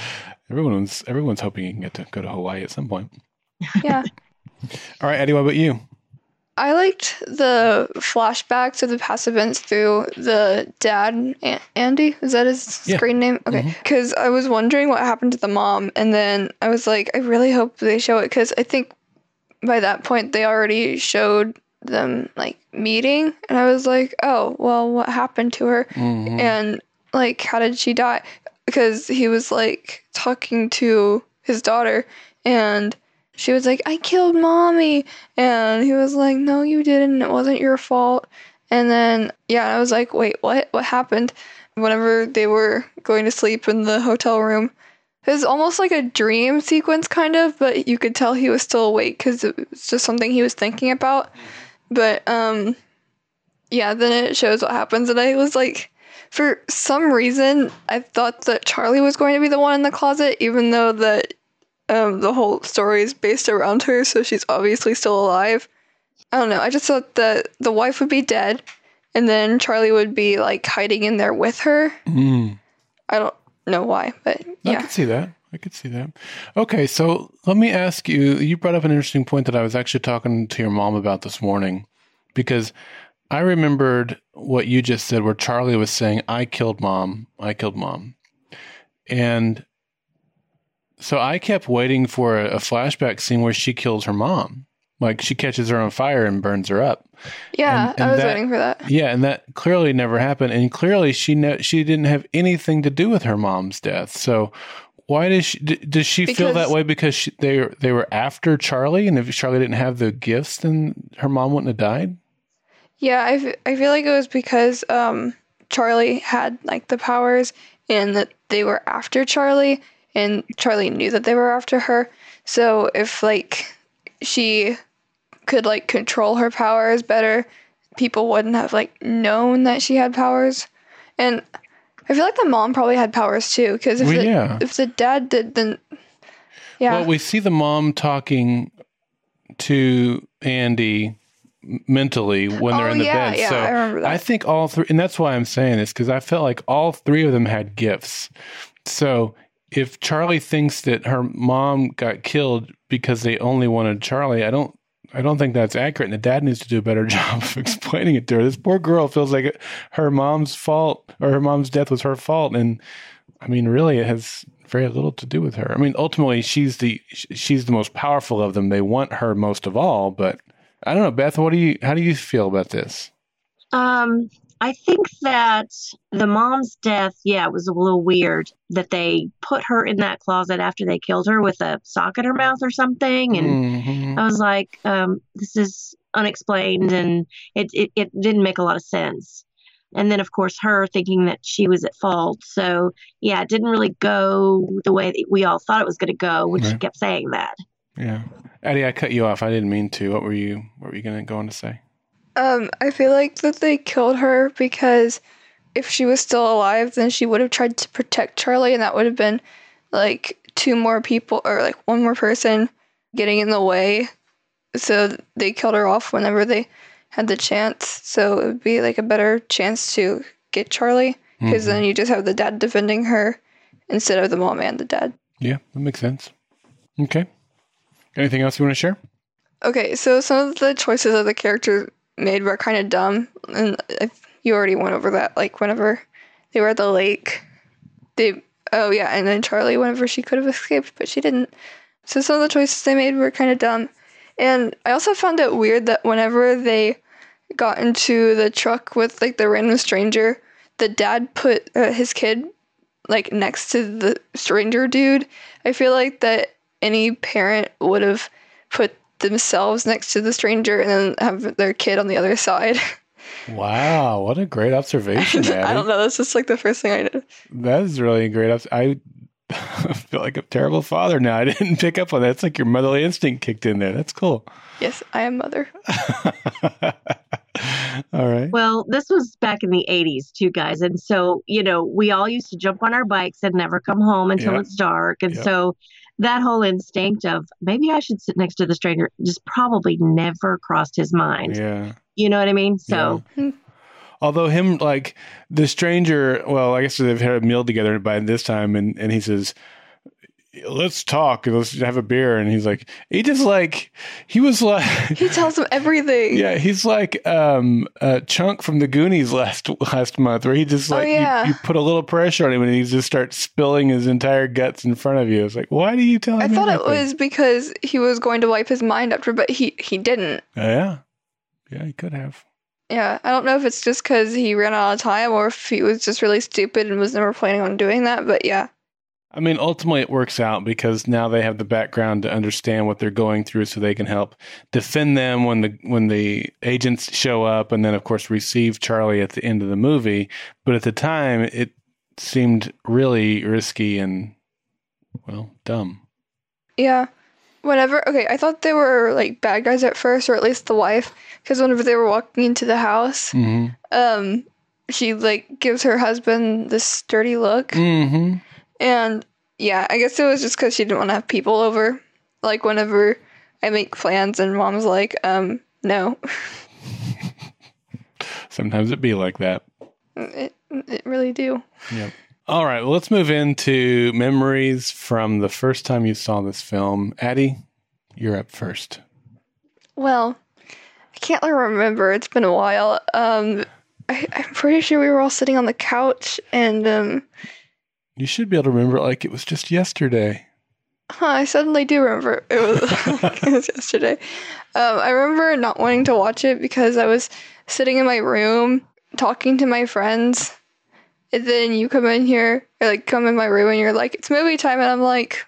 everyone's everyone's hoping you can get to go to Hawaii at some point. yeah. All right, Addie, what about you? I liked the flashbacks of the past events through the dad, A- Andy. Is that his Yeah. screen name? Okay. Because I was wondering what happened to the mom, and then I was like, I really hope they show it because I think by that point they already showed them like meeting, and I was like, oh, well, what happened to her? Mhm. And like, how did she die? Because he was like talking to his daughter, and she was like, I killed mommy. And he was like, No, you didn't. It wasn't your fault. And then, yeah, I was like, wait, what? What happened? Whenever they were going to sleep in the hotel room, it was almost like a dream sequence, kind of, but you could tell he was still awake because it was just something he was thinking about. But, um, yeah, then it shows what happens. And I was like, for some reason, I thought that Charlie was going to be the one in the closet, even though that um, the whole story is based around her, so she's obviously still alive. I don't know. I just thought that the wife would be dead, and then Charlie would be like hiding in there with her. Mm. I don't know why, but yeah. I could see that. I could see that. Okay, so let me ask you. You brought up an interesting point that I was actually talking to your mom about this morning, because I remembered what you just said, where Charlie was saying, "I killed mom. I killed mom," and so I kept waiting for a, a flashback scene where she kills her mom, like she catches her on fire and burns her up. Yeah, And- and I was that- waiting for that. Yeah, and that clearly never happened. And clearly, she ne- she didn't have anything to do with her mom's death. So, why does she d- does she feel that way? Because she, they they were after Charlie, and if Charlie didn't have the gifts, then her mom wouldn't have died. Yeah, I, f- I feel like it was because um, Charlie had like the powers and that they were after Charlie and Charlie knew that they were after her. So if like she could like control her powers better, people wouldn't have like known that she had powers. And I feel like the mom probably had powers too because if Well, the, yeah. if the dad did then yeah. Well, we see the mom talking to Andy mentally when they're Oh, in the yeah, bed. yeah, so I remember that. think all three, and that's why I'm saying this because I felt like all three of them had gifts. So if Charlie thinks that her mom got killed because they only wanted Charlie, I don't. I don't think that's accurate, and the dad needs to do a better job of explaining it to her. This poor girl feels like her mom's fault or her mom's death was her fault, and I mean, really, it has very little to do with her. I mean, ultimately, she's the she's the most powerful of them. They want her most of all, but I don't know, Beth. What do you? How do you feel about this? Um, I think that the mom's death, yeah, it was a little weird that they put her in that closet after they killed her with a sock in her mouth or something. And Mhm. I was like, um, this is unexplained and it, it, it didn't make a lot of sense. And then, of course, her thinking that she was at fault. So, yeah, it didn't really go the way that we all thought it was going to go when she kept saying that. Yeah, Addie, I cut you off. I didn't mean to. What were you? What were you going to go on to say? Um, I feel like that they killed her because if she was still alive, then she would have tried to protect Charlie, and that would have been like two more people or like one more person getting in the way. So they killed her off whenever they had the chance. So it would be like a better chance to get Charlie because then you just have the dad defending her instead of the mom and the dad. Yeah, that makes sense. Okay. Anything else you want to share? Okay, so some of the choices of the characters made were kind of dumb, and I, you already went over that. Like whenever they were at the lake, they oh yeah, and then Charlie whenever she could have escaped, but she didn't. So some of the choices they made were kind of dumb, and I also found it weird that whenever they got into the truck with like the random stranger, the dad put uh, his kid like next to the stranger dude. I feel like that any parent would have put themselves next to the stranger and then have their kid on the other side. Wow, what a great observation, I don't know. That's just like the first thing I did. That is really a great. Obs- I feel like a terrible father now. I didn't pick up on that. It's like your motherly instinct kicked in there. That's cool. Yes, I am mother. All right. Well, this was back in the 80s, too, guys. And so, you know, we all used to jump on our bikes and never come home until Yeah. it's dark. And Yeah. so that whole instinct of maybe I should sit next to the stranger just probably never crossed his mind. Yeah. You know what I mean? So, Although him like the stranger, well, I guess they've had a meal together by this time, and and he says, "Let's talk. Let's have a beer." And he's like, he just like he was like. He tells him everything. Yeah, he's like um, uh, Chunk from the Goonies last last month, where he just Oh, like you- yeah. you, put a little pressure on him and he just starts spilling his entire guts in front of you. It's like, why do you tell him? I thought it was because he was going to wipe his mind after, but he he didn't. Oh, yeah, yeah, he could have. Yeah, I don't know if it's just because he ran out of time or if he was just really stupid and was never planning on doing that. But yeah, I mean, ultimately, it works out because now they have the background to understand what they're going through, so they can help defend them when the when the agents show up, and then of course receive Charlie at the end of the movie. But at the time, it seemed really risky and well dumb. Yeah. Whenever, okay, I thought they were like bad guys at first, or at least the wife, because whenever they were walking into the house, Mm-hmm. um, she like gives her husband this dirty look, Mm-hmm. And yeah, I guess it was just because she didn't want to have people over. Like whenever I make plans, and mom's like, um, no, Sometimes it be like that. it it really do. Yep. All right. Well, let's move into memories from the first time you saw this film. Addie, you're up first. Well, I can't really remember. It's been a while. Um, I, I'm pretty sure we were all sitting on the couch, and um, You should be able to remember it like it was just yesterday. Huh, I suddenly do remember it was, it was yesterday. Um, I remember not wanting to watch it because I was sitting in my room talking to my friends, and then you come in here, or like come in my room, and you're like, "It's movie time," and I'm like,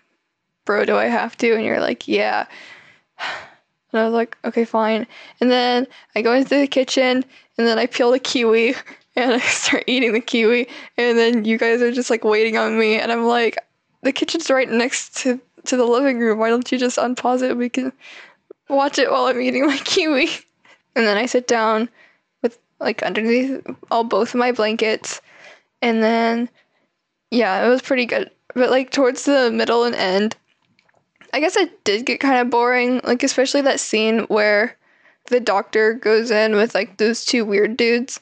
"Bro, do I have to?" And you're like, "Yeah." And I was like, "Okay, fine." And then I go into the kitchen, and then I peel the kiwi, and I start eating the kiwi, and then you guys are just like waiting on me, and I'm like, "The kitchen's right next to to the living room. Why don't you just unpause it? We can watch it while I'm eating my kiwi. And then I sit down with like underneath all both of my blankets. And then yeah, it was pretty good. But like towards the middle and end, I guess it did get kind of boring, like especially that scene where the doctor goes in with like those two weird dudes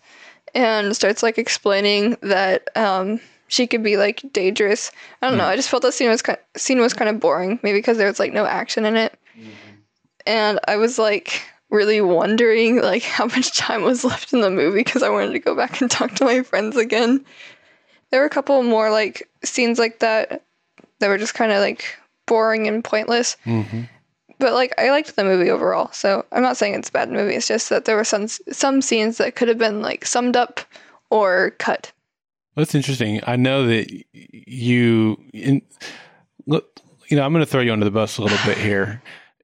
and starts like explaining that um she could be like dangerous. I don't know. I just felt the scene was kind scene was kind of boring, maybe because there was like no action in it, and I was like really wondering like how much time was left in the movie because I wanted to go back and talk to my friends again. There were a couple more like scenes like that that were just kind of like boring and pointless. Mm-hmm. But like I liked the movie overall, so I'm not saying it's a bad movie. It's just that there were some some scenes that could have been like summed up or cut. That's interesting. I know that you, in, look, you know, I'm going to throw you under the bus a little bit here.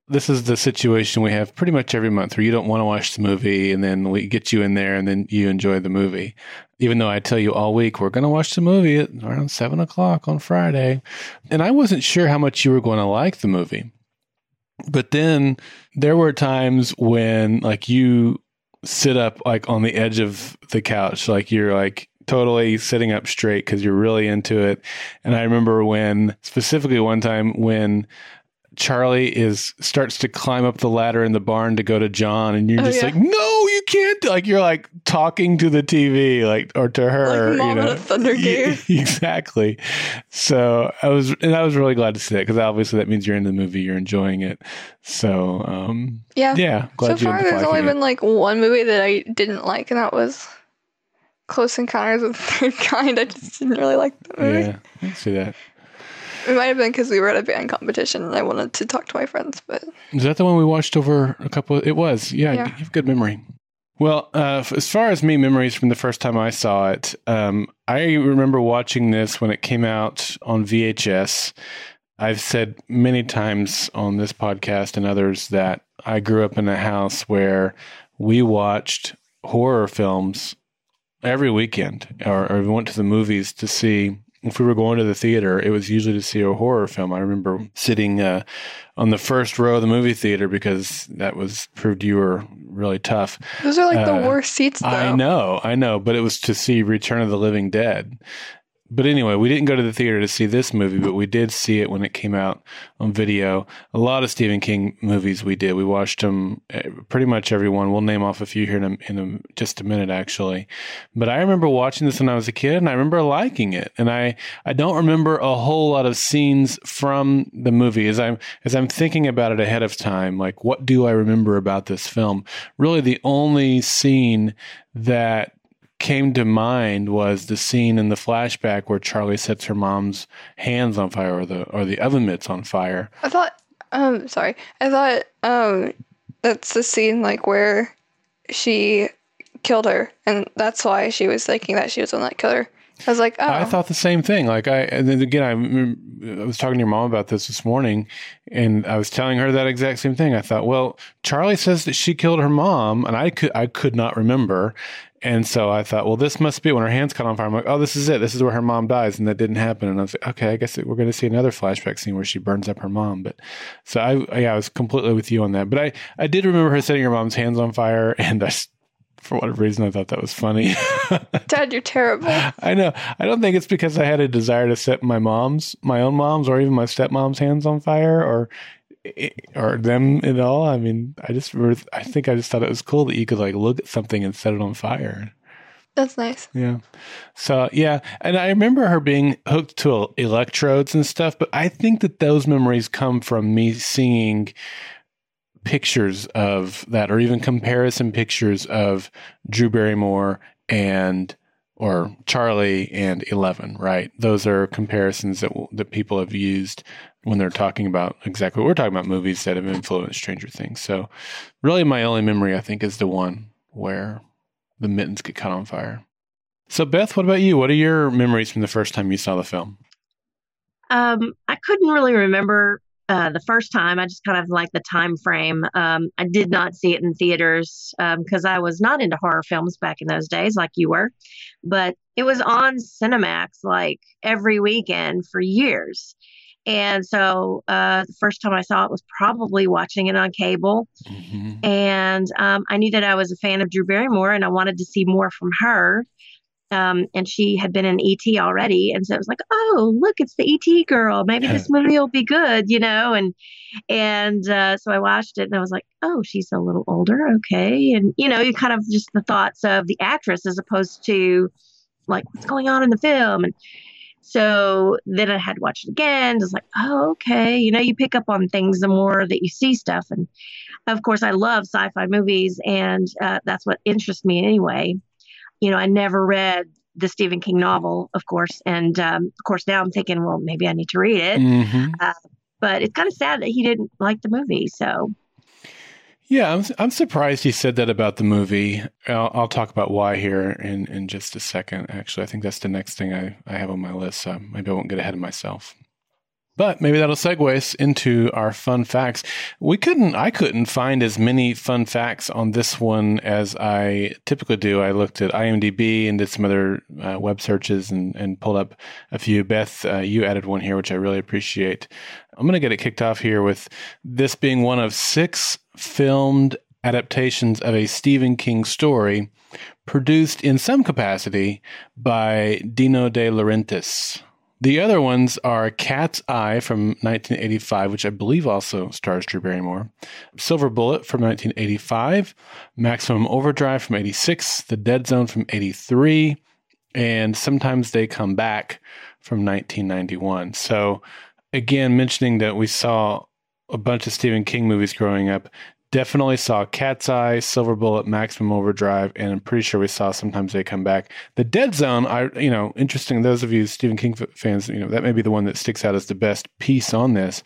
This is the situation we have pretty much every month where you don't want to watch the movie and then we get you in there and then you enjoy the movie. Even though I tell you all week, we're going to watch the movie at around seven o'clock on Friday. And I wasn't sure how much you were going to like the movie. But then there were times when like you sit up like on the edge of the couch, like you're like totally sitting up straight because you're really into it. And I remember when specifically one time when Charlie is starts to climb up the ladder in the barn to go to John, and you're Oh, just yeah. like, no, can't. Like you're like talking to the TV, like or to her, Like Mom you know, a Thunder game. exactly. So I was, and I was really glad to see that because obviously that means you're in the movie, you're enjoying it. So um, Yeah. yeah, glad so far, there's only been like one movie that I didn't like, and that was Close Encounters of the Third Kind. I just didn't really like that movie. Yeah, I see that. It might have been because we were at a band competition and I wanted to talk to my friends, but Is that the one we watched over a couple? it was. Yeah, Yeah. you have good memory. Well, uh, as far as me memories from the first time I saw it, um, I remember watching this when it came out on VHS. I've said many times on this podcast and others that I grew up in a house where we watched horror films every weekend, or, or we went to the movies to see. If we were going to the theater, it was usually to see a horror film. I remember sitting uh, on the first row of the movie theater because that was proved you were really tough. those are like the Uh, worst seats, though. I know, I know, but it was to see Return of the Living Dead. But anyway, we didn't go to the theater to see this movie, but we did see it when it came out on video. A lot of Stephen King movies we did. We watched them eh, pretty much every one. We'll name off a few here in, a, in a, just a minute, actually. But I remember watching this when I was a kid, and I remember liking it. And I, I don't remember a whole lot of scenes from the movie as I'm as I'm thinking about it ahead of time. Like, what do I remember about this film? Really, the only scene that came to mind was the scene in the flashback where Charlie sets her mom's hands on fire or the or the oven mitts on fire. I thought, um, sorry, I thought, um, that's the scene like where she killed her, and that's why she was thinking that she was the one that killed her. I was like, oh, I thought the same thing. Like I, and then again, I, I was talking to your mom about this this morning, and I was telling her that exact same thing. I thought, well, Charlie says that she killed her mom, and I could, I could not remember, and so I thought, well, this must be when her hands caught on fire. I'm like, oh, this is it. This is where her mom dies, and that didn't happen. And I was like, okay, I guess we're going to see another flashback scene where she burns up her mom. But so I, yeah, I was completely with you on that. But I, I did remember her setting her mom's hands on fire, and I for whatever reason, I thought that was funny. Dad, you're terrible. I know. I don't think it's because I had a desire to set my mom's, my own mom's, or even my stepmom's hands on fire, or or them at all. I mean, I just, I think I just thought it was cool that you could like look at something and set it on fire. That's nice. Yeah. So yeah, and I remember her being hooked to electrodes and stuff, but I think that those memories come from me seeing pictures of that, or even comparison pictures of Drew Barrymore and or Charlie and Eleven. Right? Those are comparisons that that people have used when they're talking about exactly what we're talking about movies that have influenced Stranger Things. So really, my only memory I think is the one where the mittens get caught on fire. So, Beth, what about you? What are your memories from the first time you saw the film? Um, I couldn't really remember uh, the first time. I just kind of like the time frame. Um, I did not see it in theaters because I was not into horror films back in those days, like you were. But it was on Cinemax like every weekend for years. And so uh, the first time I saw it was probably watching it on cable. Mm-hmm. And um, I knew that I was a fan of Drew Barrymore and I wanted to see more from her. Um, and she had been in ET already, and so it was like, oh, look, it's the ET girl. Maybe this movie will be good, you know. And and uh, so I watched it, and I was like, oh, she's a little older, okay. And you know, you kind of just the thoughts of the actress as opposed to like what's going on in the film. And so then I had to watch it again. Just like, oh, okay. You know, you pick up on things the more that you see stuff. And of course, I love sci fi movies, and uh, that's what interests me anyway. You know, I never read the Stephen King novel, of course. And um, of course, now I'm thinking, well, maybe I need to read it. Mm-hmm. Uh, but it's kind of sad that he didn't like the movie. So, Yeah, I'm I'm surprised he said that about the movie. I'll, I'll talk about why here in, in just a second. Actually, I think that's the next thing I, I have on my list. So maybe I won't get ahead of myself. But maybe that'll segue us into our fun facts. We couldn't, I couldn't find as many fun facts on this one as I typically do. I looked at IMDb and did some other uh, web searches and, and pulled up a few. Beth, uh, you added one here, which I really appreciate. I'm going to get it kicked off here with this being one of six filmed adaptations of a Stephen King story produced in some capacity by Dino De Laurentiis. The other ones are Cat's Eye from 1985, which I believe also stars Drew Barrymore, Silver Bullet from 1985, Maximum Overdrive from 86, The Dead Zone from 83, and Sometimes They Come Back from 1991. So, again, mentioning that we saw a bunch of Stephen King movies growing up, definitely saw Cat's Eye, Silver Bullet, Maximum Overdrive, and I'm pretty sure we saw Sometimes They Come Back. The Dead Zone, I you know, interesting. Those of you Stephen King fans, you know, that may be the one that sticks out as the best piece on this.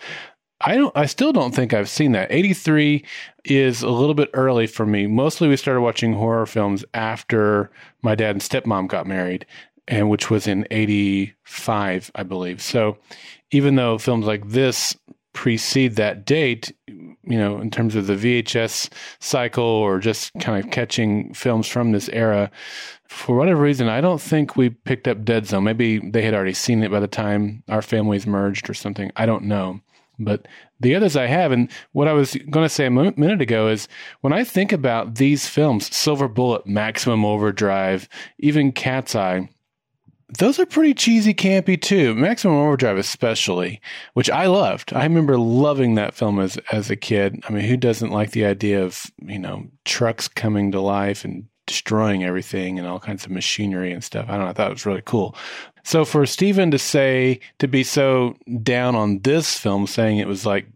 I don't. I still don't think I've seen that. Eighty three is a little bit early for me. Mostly, we started watching horror films after my dad and stepmom got married, and which was in eighty five, I believe. So, even though films like this precede that date, you know, in terms of the VHS cycle or just kind of catching films from this era, for whatever reason, I don't think we picked up Dead Zone. Maybe they had already seen it by the time our families merged or something. I don't know. But the others I have, and what I was going to say a minute ago is when I think about these films, Silver Bullet, Maximum Overdrive, even Cat's Eye, those are pretty cheesy, campy too. Maximum Overdrive, especially, which I loved. I remember loving that film as as a kid. I mean, who doesn't like the idea of you know trucks coming to life and destroying everything and all kinds of machinery and stuff? I don't know. I thought it was really cool. So for Stephen to say to be so down on this film, saying it was like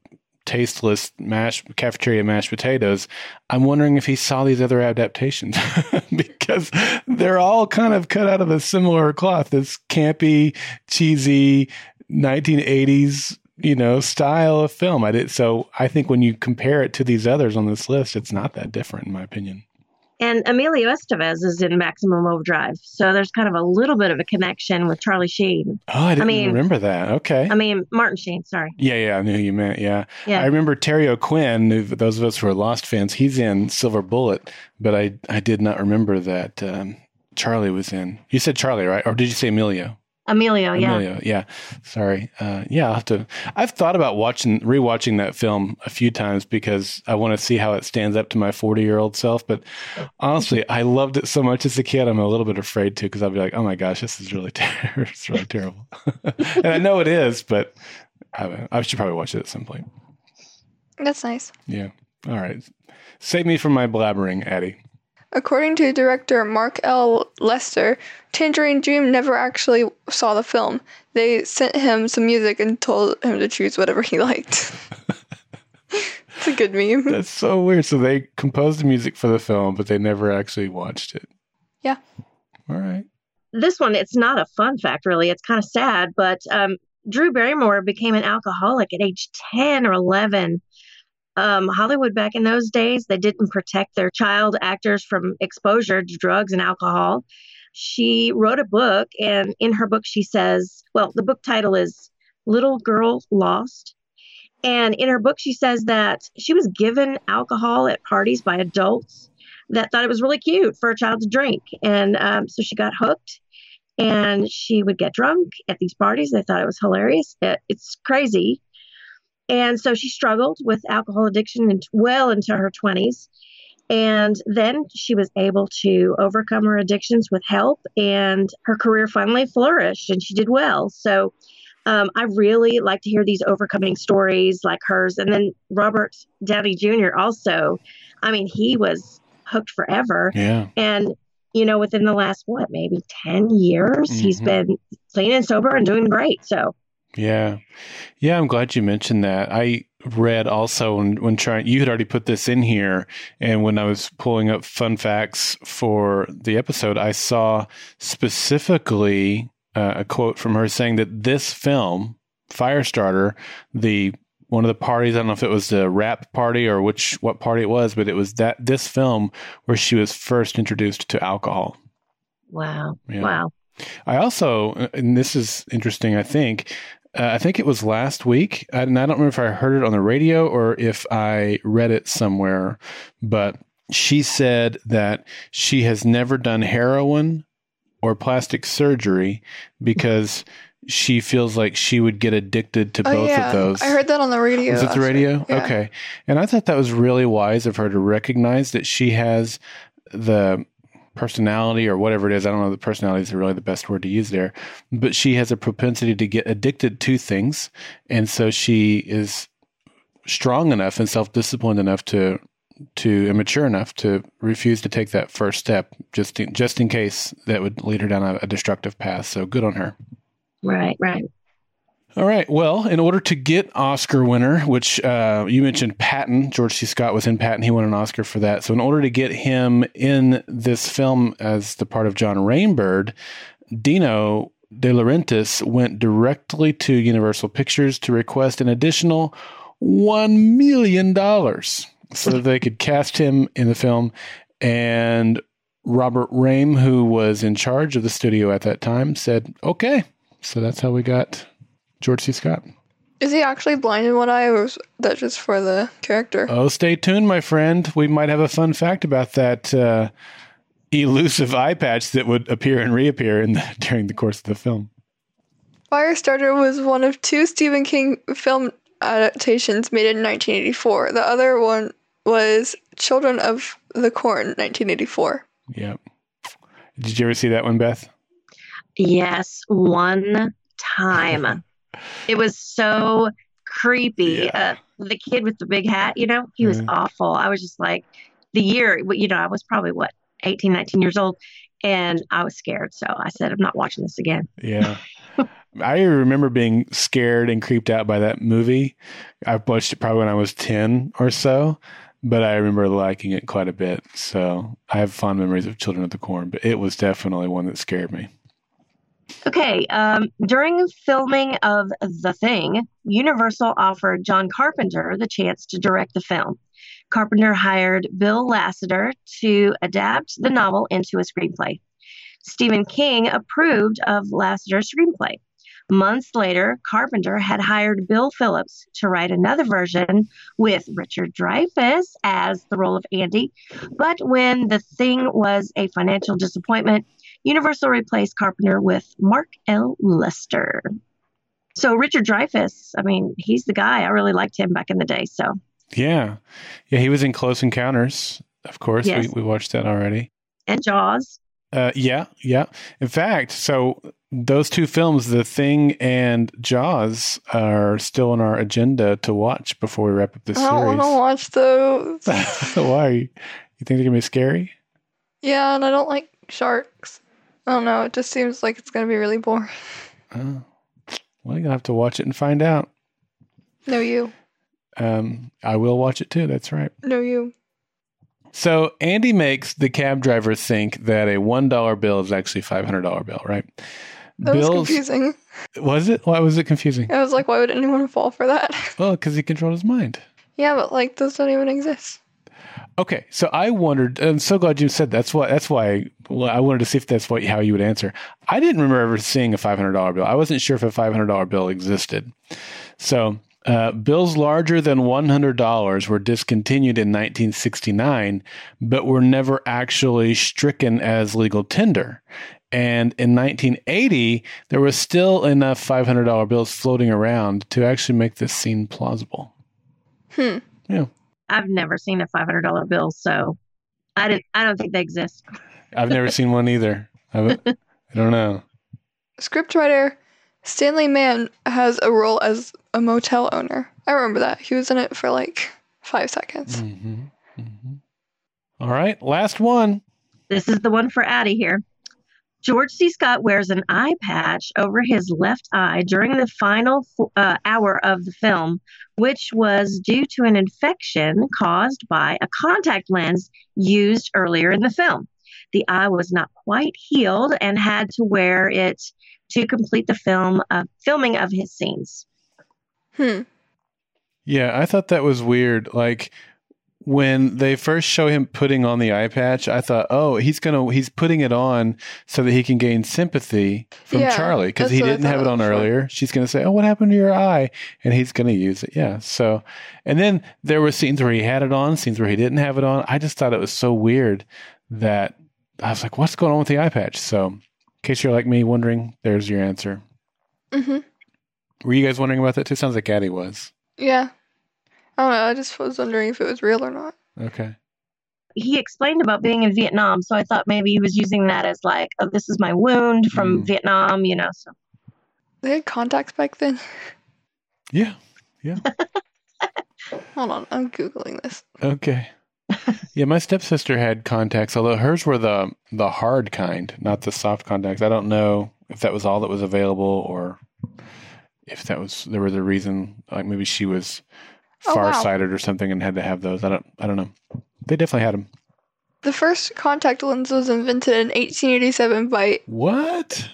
tasteless mashed cafeteria mashed potatoes. I'm wondering if he saw these other adaptations because they're all kind of cut out of a similar cloth. This campy, cheesy 1980s, you know, style of film. I did so. I think when you compare it to these others on this list, it's not that different, in my opinion. And Emilio Estevez is in Maximum Overdrive. So there's kind of a little bit of a connection with Charlie Sheen. Oh, I didn't mean- remember that. Okay. I mean, Martin Sheen, sorry. yeah, yeah, I knew who you meant. Yeah. Yeah. I remember Terry O'Quinn, who- those of us who are Lost fans, he's in Silver Bullet, but I, I did not remember that um, Charlie was in. You said Charlie, right? Or did you say Emilio? Emilio, yeah. Emilio, yeah. Sorry. Uh, yeah, I'll have to. I've thought about watching, rewatching that film a few times because I want to see how it stands up to my 40 year old self. But honestly, I loved it so much as a kid. I'm a little bit afraid to because I'll be like, oh my gosh, this is really, ter- it's really terrible. and I know it is, but I, I should probably watch it at some point. That's nice. Yeah. All right. Save me from my blabbering, Addie. According to director Mark L. Lester, Tangerine Dream never actually saw the film. They sent him some music and told him to choose whatever he liked. it's a good meme. That's so weird. So they composed the music for the film, but they never actually watched it. Yeah. All right. This one, it's not a fun fact, really. It's kind of sad, but um, Drew Barrymore became an alcoholic at age 10 or 11. Um, Hollywood back in those days, they didn't protect their child actors from exposure to drugs and alcohol. She wrote a book, and in her book, she says, well, the book title is Little Girl Lost. And in her book, she says that she was given alcohol at parties by adults that thought it was really cute for a child to drink. And um, so she got hooked and she would get drunk at these parties. They thought it was hilarious. It, it's crazy. And so she struggled with alcohol addiction and well into her 20s. And then she was able to overcome her addictions with help, and her career finally flourished and she did well. So um, I really like to hear these overcoming stories like hers. And then Robert Downey Jr. also, I mean, he was hooked forever. Yeah. And, you know, within the last, what, maybe 10 years, he's Mhm. been clean and sober and doing great. So, Yeah. Yeah, I'm glad you mentioned that. I read also when, when trying, you had already put this in here. And when I was pulling up fun facts for the episode, I saw specifically uh, a quote from her saying that this film, Firestarter, the one of the parties, I don't know if it was the wrap party or which what party it was, but it was that this film where she was first introduced to alcohol. wow. Yeah. Wow. I also, and this is interesting, I think, uh, I think it was last week, and I don't remember if I heard it on the radio or if I read it somewhere, but she said that she has never done heroin or plastic surgery because she feels like she would get addicted to Oh both yeah, of those. I heard that on the radio. Was it the radio? Yeah. Okay. And I thought that was really wise of her to recognize that she has the personality or whatever it is. I don't know the personality is really the best word to use there, but she has a propensity to get addicted to things. And so she is strong enough and self disciplined enough to to immature enough to refuse to take that first step just in, just in case that would lead her down a, a destructive path. So good on her. Right, right. All right. Well, in order to get Oscar winner, which uh, you mentioned Patton, George C. Scott was in Patton. He won an Oscar for that. So, in order to get him in this film as the part of John Rainbird, Dino De Laurentiis went directly to Universal Pictures to request an additional $1 million so that they could cast him in the film. And Robert Rehme, who was in charge of the studio at that time, said, okay. So that's how we got George C. Scott. Is he actually blind in one eye, or was that just for the character? Oh, stay tuned, my friend. We might have a fun fact about that uh, elusive eye patch that would appear and reappear in the, during the course of the film. Firestarter was one of two Stephen King film adaptations made in 1984. The other one was Children of the Corn, 1984. Yep. Did you ever see that one, Beth? Yes, one time. it was so creepy. Yeah. Uh, the kid with the big hat, you know, he was Mhm. awful. I was just like, the year, you know, I was probably what, 18, 19 years old, and I was scared. So I said, I'm not watching this again. Yeah. I remember being scared and creeped out by that movie. I watched it probably when I was 10 or so, but I remember liking it quite a bit. So I have fond memories of Children of the Corn, but it was definitely one that scared me. Okay, um, during filming of The Thing, Universal offered John Carpenter the chance to direct the film. Carpenter hired Bill Lancaster to adapt the novel into a screenplay. Stephen King approved of Lancaster's screenplay. Months later, Carpenter had hired Bill Phillips to write another version with Richard Dreyfuss as the role of Andy. But when the thing was a financial disappointment, Universal replaced Carpenter with Mark L. Lester. So Richard Dreyfuss, I mean, he's the guy. I really liked him back in the day. So Yeah. Yeah, he was in Close Encounters, of course. Yes. We, we watched that already. and Jaws. Uh, yeah, yeah. In fact, so those two films, The Thing and Jaws, are still on our agenda to watch before we wrap up this series. I don't want to watch those. Why? You think they're gonna be scary? yeah, and I don't like sharks. I don't know. It just seems like it's gonna be really boring. Oh. Well, you'll have to watch it and find out. No, you. Um, I will watch it too. That's right. No, you. So Andy makes the cab driver think that a one dollar bill is actually a five hundred dollar bill, right? That was confusing. Was it? Why was it confusing? I was like, why would anyone fall for that? Well, because he controlled his mind. yeah, but like those don't even exist. Okay, so I wondered. I'm so glad you said that's why. That's why well, I wanted to see if that's what how you would answer. I didn't remember ever seeing a five hundred dollar bill. I wasn't sure if a five hundred dollar bill existed. So uh, bills larger than one hundred dollars were discontinued in 1969, but were never actually stricken as legal tender. And in 1980, there was still enough $500 bills floating around to actually make this seem plausible. Hmm. Yeah. I've never seen a five hundred dollar bill, so I didn't. I don't think they exist. I've never seen one either. I, I don't know. Scriptwriter Stanley Mann has a role as a motel owner. I remember that. He was in it for like five seconds. hmm hmm All right, last one. This is the one for Addie here. George C. Scott wears an eye patch over his left eye during the final uh, hour of the film, which was due to an infection caused by a contact lens used earlier in the film. The eye was not quite healed and had to wear it to complete the film uh, filming of his scenes. Hmm. Yeah, I thought that was weird. Like when they first show him putting on the eye patch, I thought, oh, he's gonna he's putting it on so that he can gain sympathy from Yeah, Charlie because he didn't have it on earlier. She's gonna say, oh, what happened to your eye? And he's gonna use it. Yeah. So, and then there were scenes where he had it on, scenes where he didn't have it on. I just thought it was so weird that I was like, what's going on with the eye patch? So, in case you're like me wondering, there's your answer. hmm Were you guys wondering about that too? Sounds like Addie was. Yeah. I don't know. I just was wondering if it was real or not. Okay. He explained about being in Vietnam, so I thought maybe he was using that as like, oh, this is my wound from Mm. Vietnam, you know. So They had contacts back then. Yeah. Yeah. Hold on. I'm Googling this. Okay. yeah, my stepsister had contacts, although hers were the the hard kind, not the soft contacts. I don't know if that was all that was available or if that was there was a reason like maybe she was Oh, wow. farsighted or something and had to have those. I don't I don't know. They definitely had them. The first contact lens was invented in 1887 by What?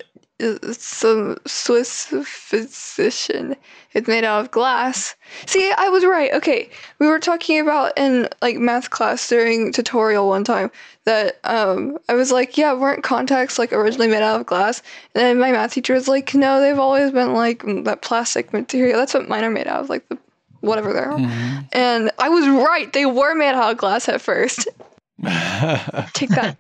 some Swiss physician. It's made out of glass. See, I was right. Okay, we were talking about in like math class during tutorial one time that um I was like, yeah, weren't contacts like originally made out of glass? And then my math teacher was like, no, they've always been like that plastic material. That's what mine are made out of, like the whatever they are. Mhm. And I was right. They were made out of glass at first. I Take that.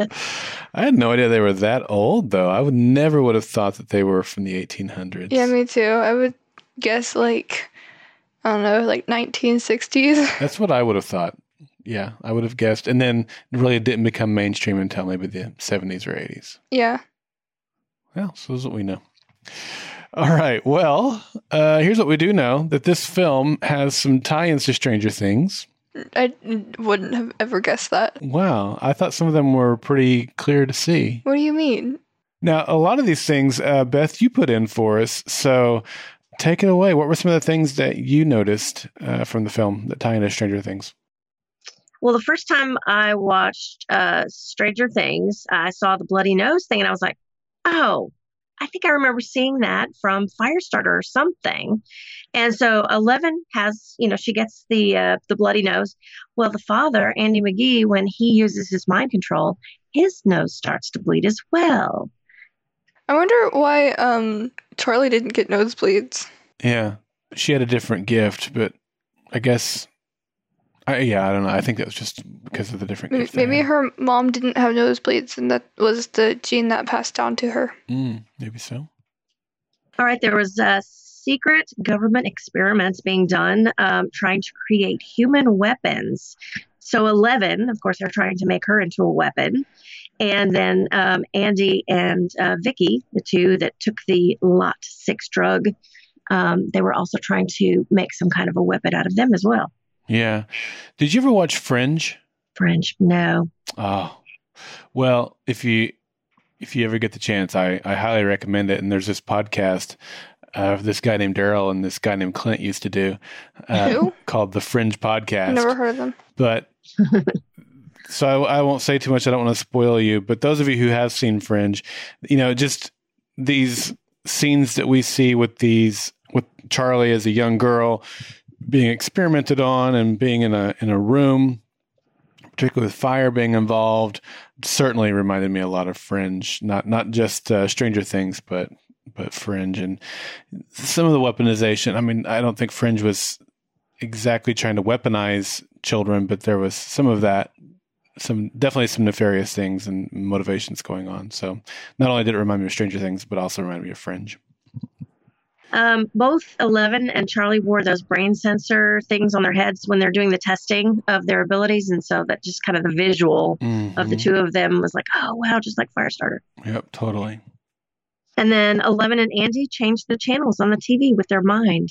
I had no idea they were that old though. I would never would have thought that they were from the 1800s. yeah, me too. I would guess like I don't know, like 1960s. That's what I would have thought. Yeah, I would have guessed. And then really it didn't become mainstream until maybe the 70s or 80s. yeah. Well, so this is what we know. All right. Well, uh, here's what we do know that this film has some tie ins to Stranger Things. I wouldn't have ever guessed that. Wow. I thought some of them were pretty clear to see. What do you mean? Now, a lot of these things, uh, Beth, you put in for us. So take it away. What were some of the things that you noticed uh, from the film that tie into Stranger Things? Well, the first time I watched uh, Stranger Things, I saw the bloody nose thing, and I was like, "Oh, I think I remember seeing that from Firestarter or something. And so Eleven has, you know, she gets the uh, the bloody nose. Well, the father, Andy McGee, when he uses his mind control, his nose starts to bleed as well. I wonder why um, Charlie didn't get nosebleeds. Yeah, she had a different gift, but I guess, I, yeah, I don't know. I think that was just because of the different Maybe, maybe her mom didn't have nosebleeds, and that was the gene that passed down to her. Mm, maybe so. All right, there was a secret government experiments being done um, trying to create human weapons. So Eleven, of course, they're trying to make her into a weapon, and then um, Andy and uh, Vicky, the two that took the Lot Six drug, um, they were also trying to make some kind of a weapon out of them as well. Yeah. Did you ever watch Fringe? Fringe, no. Oh, well, if you if you ever get the chance, I, I highly recommend it. And there's this podcast uh, this guy named Darrell and this guy named Clint used to do uh, Who? called the Fringe Podcast. Never heard of them. But so I, I won't say too much. I don't want to spoil you. But those of you who have seen Fringe, you know, just these scenes that we see with these with Charlie as a young girl being experimented on and being in a in a room, particularly with fire being involved, certainly reminded me a lot of Fringe. Not not just uh, Stranger Things, but but Fringe and some of the weaponization. I mean, I don't think Fringe was exactly trying to weaponize children, but there was some of that, some definitely some nefarious things and motivations going on. So not only did it remind me of Stranger Things, but also reminded me of Fringe. Um, both Eleven and Charlie wore those brain sensor things on their heads when they're doing the testing of their abilities, and so that just kind of the visual of the Mhm. two of them was like, oh wow, just like Firestarter. Yep, totally. And then Eleven and Andy changed the channels on the TV with their mind.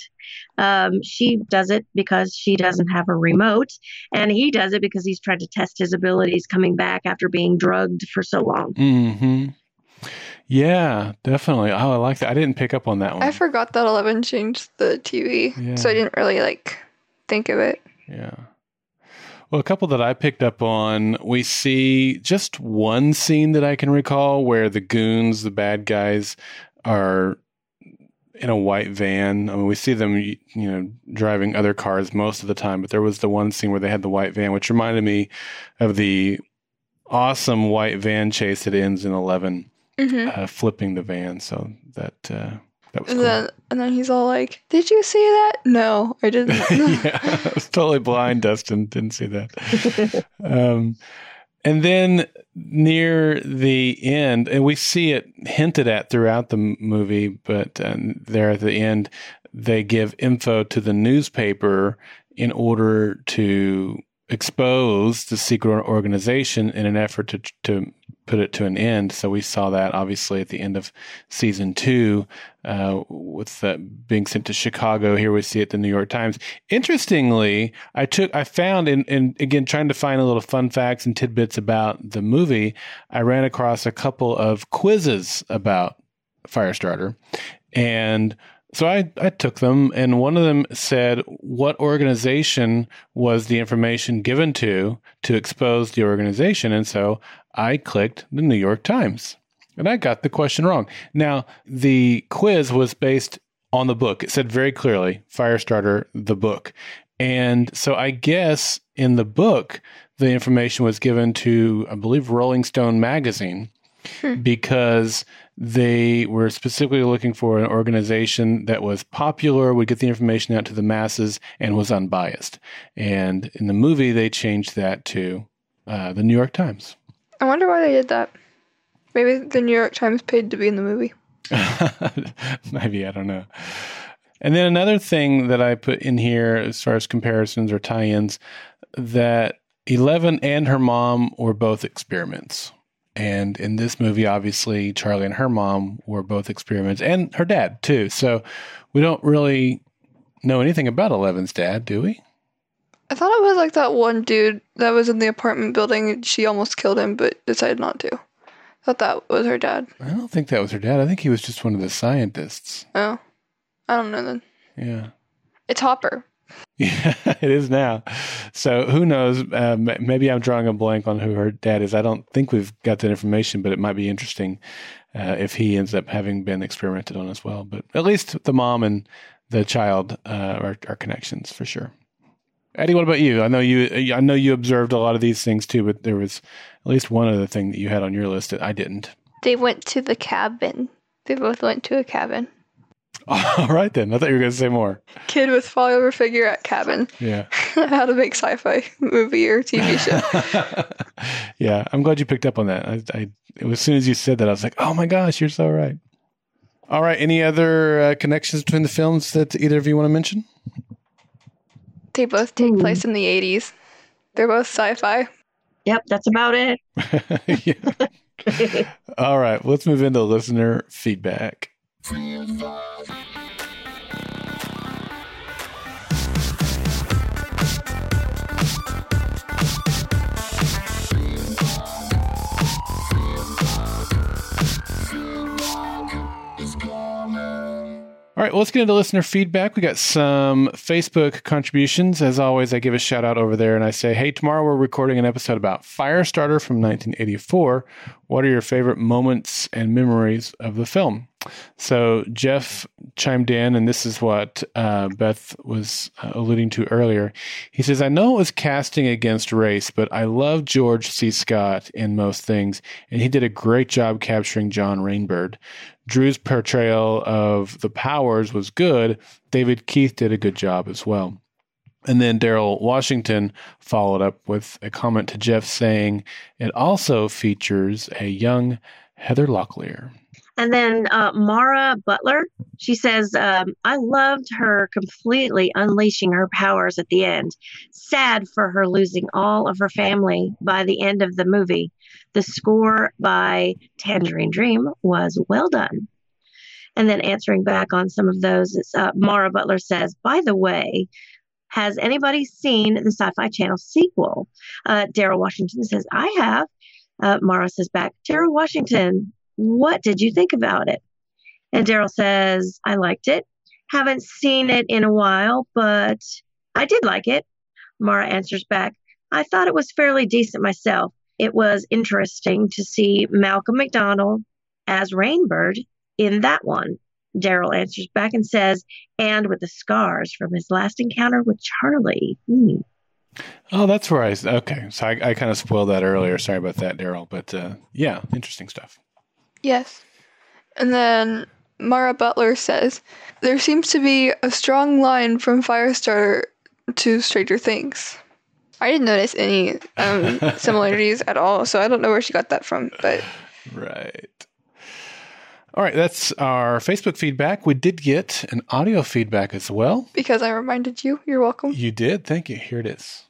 Um, she does it because she doesn't have a remote, and he does it because he's trying to test his abilities coming back after being drugged for so long. hmm Yeah, definitely. Oh, I like that. I didn't pick up on that one. I forgot that Eleven changed the TV, Yeah. so I didn't really like think of it. Yeah. Well, a couple that I picked up on, we see just one scene that I can recall where the goons, the bad guys, are in a white van. I mean, we see them, you know, driving other cars most of the time, but there was the one scene where they had the white van, which reminded me of the awesome white van chase that ends in 11, hmm uh, flipping the van. So that, uh, that was And cool. then and then he's all like, "Did you see that? No, I didn't." yeah, I was totally blind, Dustin. Didn't see that. um, and then near the end, and we see it hinted at throughout the movie, but um, there at the end, they give info to the newspaper in order to expose the secret organization in an effort to to put it to an end. So we saw that obviously at the end of season two, uh, with uh, being sent to Chicago. Here we see it the New York Times. Interestingly, I took I found in, in again trying to find a little fun facts and tidbits about the movie. I ran across a couple of quizzes about Firestarter, and so I, I took them, and one of them said, What organization was the information given to to expose the organization? And so I clicked the New York Times, and I got the question wrong. Now, the quiz was based on the book. It said very clearly Firestarter, the book. And so I guess in the book, the information was given to, I believe, Rolling Stone magazine because they were specifically looking for an organization that was popular, would get the information out to the masses, and was unbiased. And in the movie, they changed that to uh, the New York Times. I wonder why they did that. Maybe the New York Times paid to be in the movie. Maybe, I don't know. And then another thing that I put in here as far as comparisons or tie ins that Eleven and her mom were both experiments. And in this movie, obviously, Charlie and her mom were both experiments and her dad, too. So we don't really know anything about Eleven's dad, do we? I thought it was like that one dude that was in the apartment building she almost killed him but decided not to. I thought that was her dad. I don't think that was her dad. I think he was just one of the scientists. Oh. I don't know then. Yeah. It's Hopper. Yeah, it is now. So who knows? Um, maybe I'm drawing a blank on who her dad is. I don't think we've got that information, but it might be interesting uh, if he ends up having been experimented on as well. But at least the mom and the child uh, are, are connections for sure. Addie, what about you? I know you. I know you observed a lot of these things too, but there was at least one other thing that you had on your list that I didn't. They went to the cabin. They both went to a cabin. All right then. I thought you were going to say more. Kid with father figure at cabin. Yeah. How to make sci-fi movie or TV show. yeah, I'm glad you picked up on that. I, I, as soon as you said that, I was like, oh my gosh, you're so right. All right. Any other uh, connections between the films that either of you want to mention? They both take place in the 80s. They're both sci-fi. Yep, that's about it. Yeah. All right. Let's move into listener feedback. All right, well, let's get into listener feedback. We got some Facebook contributions. As always, I give a shout out over there and I say, hey, tomorrow we're recording an episode about Firestarter from 1984. What are your favorite moments and memories of the film? So Jeff chimed in, and this is what uh, Beth was uh, alluding to earlier. He says, I know it was casting against race, but I love George C. Scott in most things, and he did a great job capturing John Rainbird. Drew's portrayal of the powers was good. David Keith did a good job as well. And then Daryl Washington followed up with a comment to Jeff saying it also features a young Heather Locklear. And then uh, Mara Butler, she says, um, I loved her completely unleashing her powers at the end. Sad for her losing all of her family by the end of the movie. The score by Tangerine Dream was well done. And then answering back on some of those, uh, Mara Butler says, by the way, has anybody seen the Sci Fi Channel sequel? Uh, Daryl Washington says, I have. Uh, Mara says back, Daryl Washington, what did you think about it? And Daryl says, I liked it. Haven't seen it in a while, but I did like it. Mara answers back, I thought it was fairly decent myself. It was interesting to see Malcolm McDowell as Rainbird in that one. Daryl answers back and says, and with the scars from his last encounter with Charlie. Hmm. Oh, that's where I. Okay, so I, I kind of spoiled that earlier. Sorry about that, Daryl. But uh, yeah, interesting stuff. Yes. And then Mara Butler says, There seems to be a strong line from Firestarter to Stranger Things. I didn't notice any um, similarities at all, so I don't know where she got that from, but. Right. All right, that's our Facebook feedback. We did get an audio feedback as well. Because I reminded you, you're welcome. You did. Thank you. Here it is.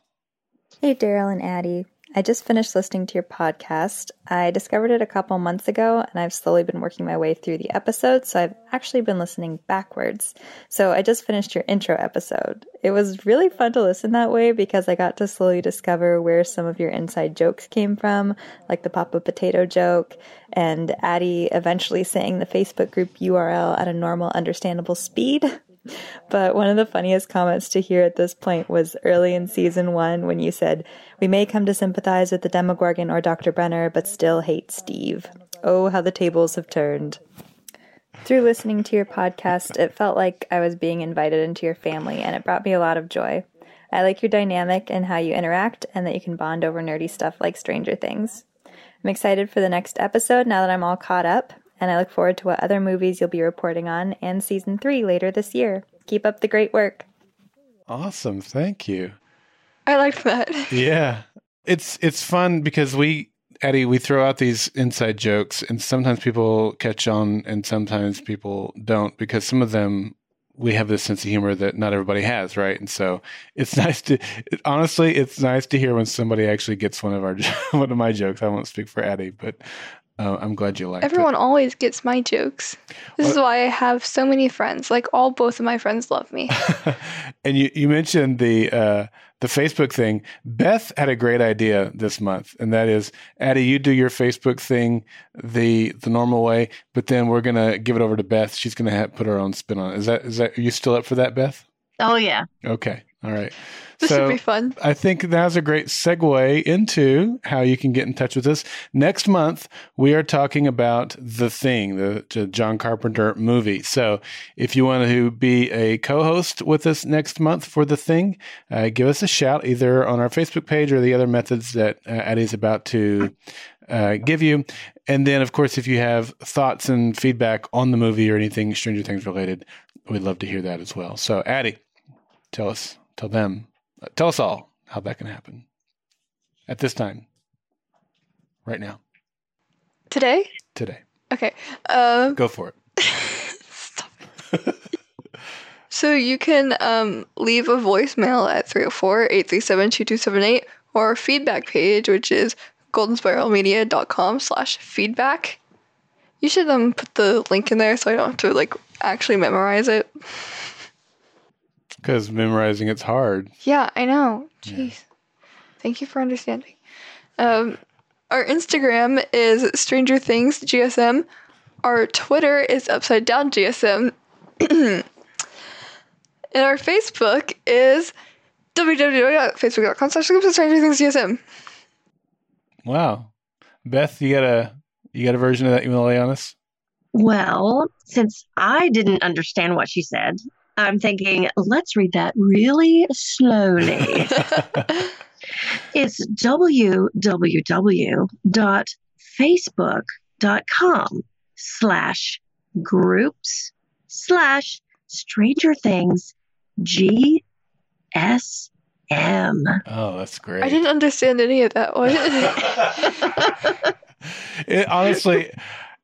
Hey, Darrell and Addie. I just finished listening to your podcast. I discovered it a couple months ago, and I've slowly been working my way through the episodes, so I've actually been listening backwards. So I just finished your intro episode. It was really fun to listen that way because I got to slowly discover where some of your inside jokes came from, like the Papa Potato joke, and Addie eventually saying the Facebook group URL at a normal, understandable speed. But one of the funniest comments to hear at this point was early in season one when you said, We may come to sympathize with the Demogorgon or Dr. Brenner, but still hate Steve. Oh, how the tables have turned. Through listening to your podcast, it felt like I was being invited into your family, and it brought me a lot of joy. I like your dynamic and how you interact, and that you can bond over nerdy stuff like Stranger Things. I'm excited for the next episode now that I'm all caught up, and I look forward to what other movies you'll be reporting on and season three later this year. Keep up the great work. Awesome. Thank you. I liked that. Yeah. It's it's fun because we Addie, we throw out these inside jokes and sometimes people catch on and sometimes people don't because some of them we have this sense of humor that not everybody has, right? And so it's nice to honestly, it's nice to hear when somebody actually gets one of our one of my jokes. I won't speak for Addie, but uh, I'm glad you liked Everyone it. always gets my jokes. This Well- is why I have so many friends. Like all both of my friends love me. and you, you mentioned the uh, the Facebook thing. Beth had a great idea this month, and that is, Addie, you do your Facebook thing the the normal way, but then we're gonna give it over to Beth. She's gonna have, put her own spin on it. Is that is that? Are you still up for that, Beth? Oh, yeah. Okay, All right. This so should be fun. I think that's a great segue into how you can get in touch with us. Next month, we are talking about The Thing, the, the John Carpenter movie. So if you want to be a co host with us next month for The Thing, uh, give us a shout either on our Facebook page or the other methods that uh, Addie's about to uh, give you. And then, of course, if you have thoughts and feedback on the movie or anything Stranger Things related, we'd love to hear that as well. So, Addie, tell us, tell them, uh, tell us all how that can happen at this time, right now, Today? today. Okay. Uh, Go for it. Stop. So you can um, leave a voicemail at 304-837-2278 or our feedback page, which is goldenspiralmedia.com slash feedback. You should um put the link in there so I don't have to like actually memorize it. Because memorizing it's hard. Yeah, I know. Jeez. Thank you for understanding. Um, our Instagram is Stranger Things GSM. Our Twitter is Upside Down GSM. and our Facebook is www.facebook.com slash Stranger Things GSM. Wow, Beth, you got a you got a version of that you want to lay on us? Well, since I didn't understand what she said, I'm thinking, let's read that really slowly. it's www.facebook.com slash groups slash Stranger Things GSM. Oh, that's great. I didn't understand any of that. one It, honestly,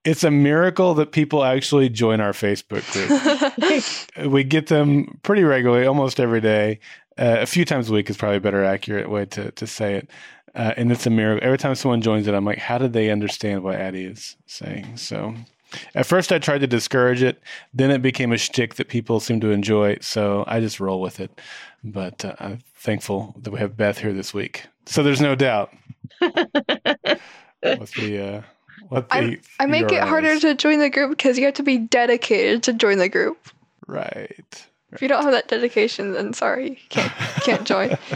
it's a miracle that people actually join our Facebook group. we get them pretty regularly, almost every day. Uh, a few times a week is probably a better accurate way to, to say it. Uh, and it's a miracle. Every time someone joins it, I'm like, how did they understand what Addie is saying? So at first I tried to discourage it. Then it became a shtick that people seem to enjoy. So I just roll with it. But uh, I'm thankful that we have Beth here this week. So there's no doubt. what the, uh, what the I, I make it harder is. to join the group because you have to be dedicated to join the group. Right. If you don't have that dedication, then sorry, can't, can't join.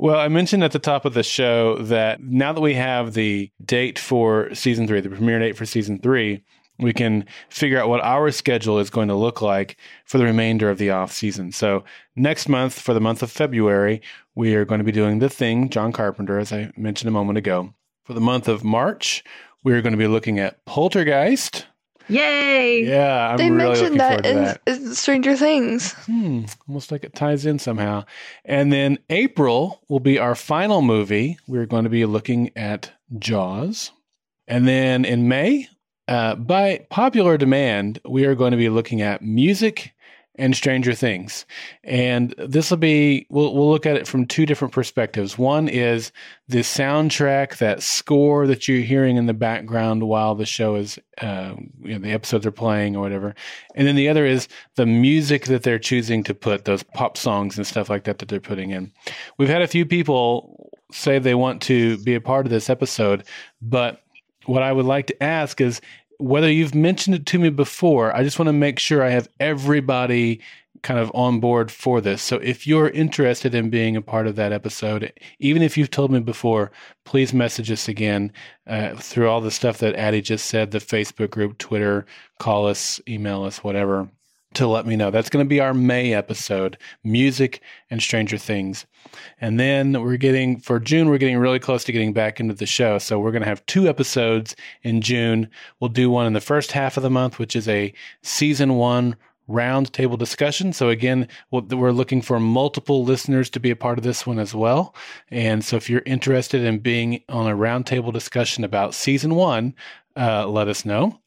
Well, I mentioned at the top of the show that now that we have the date for season three, the premiere date for season three, we can figure out what our schedule is going to look like for the remainder of the off season. So next month, for the month of February, we are going to be doing The Thing, John Carpenter, as I mentioned a moment ago. For the month of March, we are going to be looking at Poltergeist. Yay! Yeah, I'm they really mentioned that in, that. in Stranger Things. Hmm, almost like it ties in somehow. And then April will be our final movie. We're going to be looking at Jaws. And then in May, uh, by popular demand, we are going to be looking at music and Stranger Things. And this will be, we'll, we'll look at it from two different perspectives. One is the soundtrack, that score that you're hearing in the background while the show is, uh, you know, the episodes are playing or whatever. And then the other is the music that they're choosing to put, those pop songs and stuff like that that they're putting in. We've had a few people say they want to be a part of this episode, but what I would like to ask is whether you've mentioned it to me before, I just want to make sure I have everybody kind of on board for this. So if you're interested in being a part of that episode, even if you've told me before, please message us again uh, through all the stuff that Addie just said the Facebook group, Twitter, call us, email us, whatever. To let me know. That's going to be our May episode music and Stranger Things. And then we're getting, for June, we're getting really close to getting back into the show. So we're going to have two episodes in June. We'll do one in the first half of the month, which is a season one roundtable discussion. So again, we're looking for multiple listeners to be a part of this one as well. And so if you're interested in being on a roundtable discussion about season one, uh, let us know.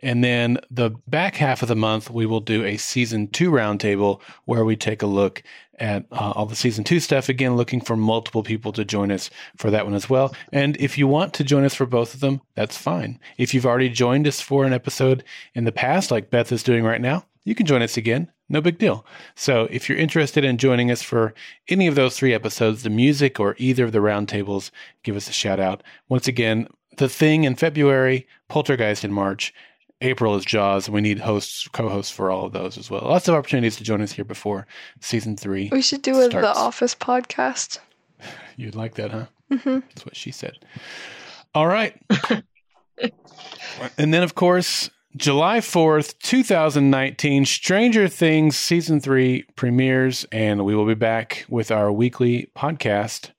And then the back half of the month, we will do a season two roundtable where we take a look at uh, all the season two stuff. Again, looking for multiple people to join us for that one as well. And if you want to join us for both of them, that's fine. If you've already joined us for an episode in the past, like Beth is doing right now, you can join us again. No big deal. So if you're interested in joining us for any of those three episodes, the music or either of the roundtables, give us a shout out. Once again, the thing in February, Poltergeist in March, April is Jaws. We need hosts, co-hosts for all of those as well. Lots of opportunities to join us here before season three. We should do a The. Office podcast. You'd like that, huh? hmm That's what she said. All right. and then, of course, July 4th, 2019, Stranger Things Season 3 premieres, and we will be back with our weekly podcast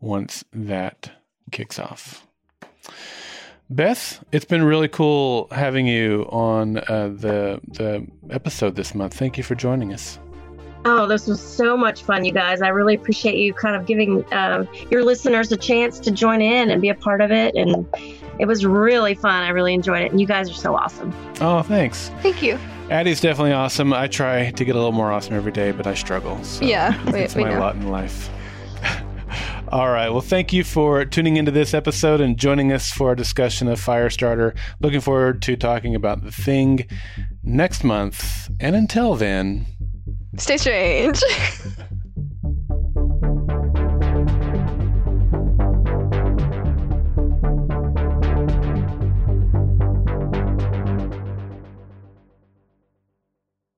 once that kicks off. Beth, it's been really cool having you on uh, the the episode this month. Thank you for joining us. Oh, this was so much fun, you guys. I really appreciate you kind of giving um, your listeners a chance to join in and be a part of it. And it was really fun. I really enjoyed it. And you guys are so awesome. Oh, thanks. Thank you. Addie's definitely awesome. I try to get a little more awesome every day, but I struggle. So Yeah, we- it's we my know. lot in life. All right. Well, thank you for tuning into this episode and joining us for a discussion of Firestarter. Looking forward to talking about the thing next month. And until then, Stay strange.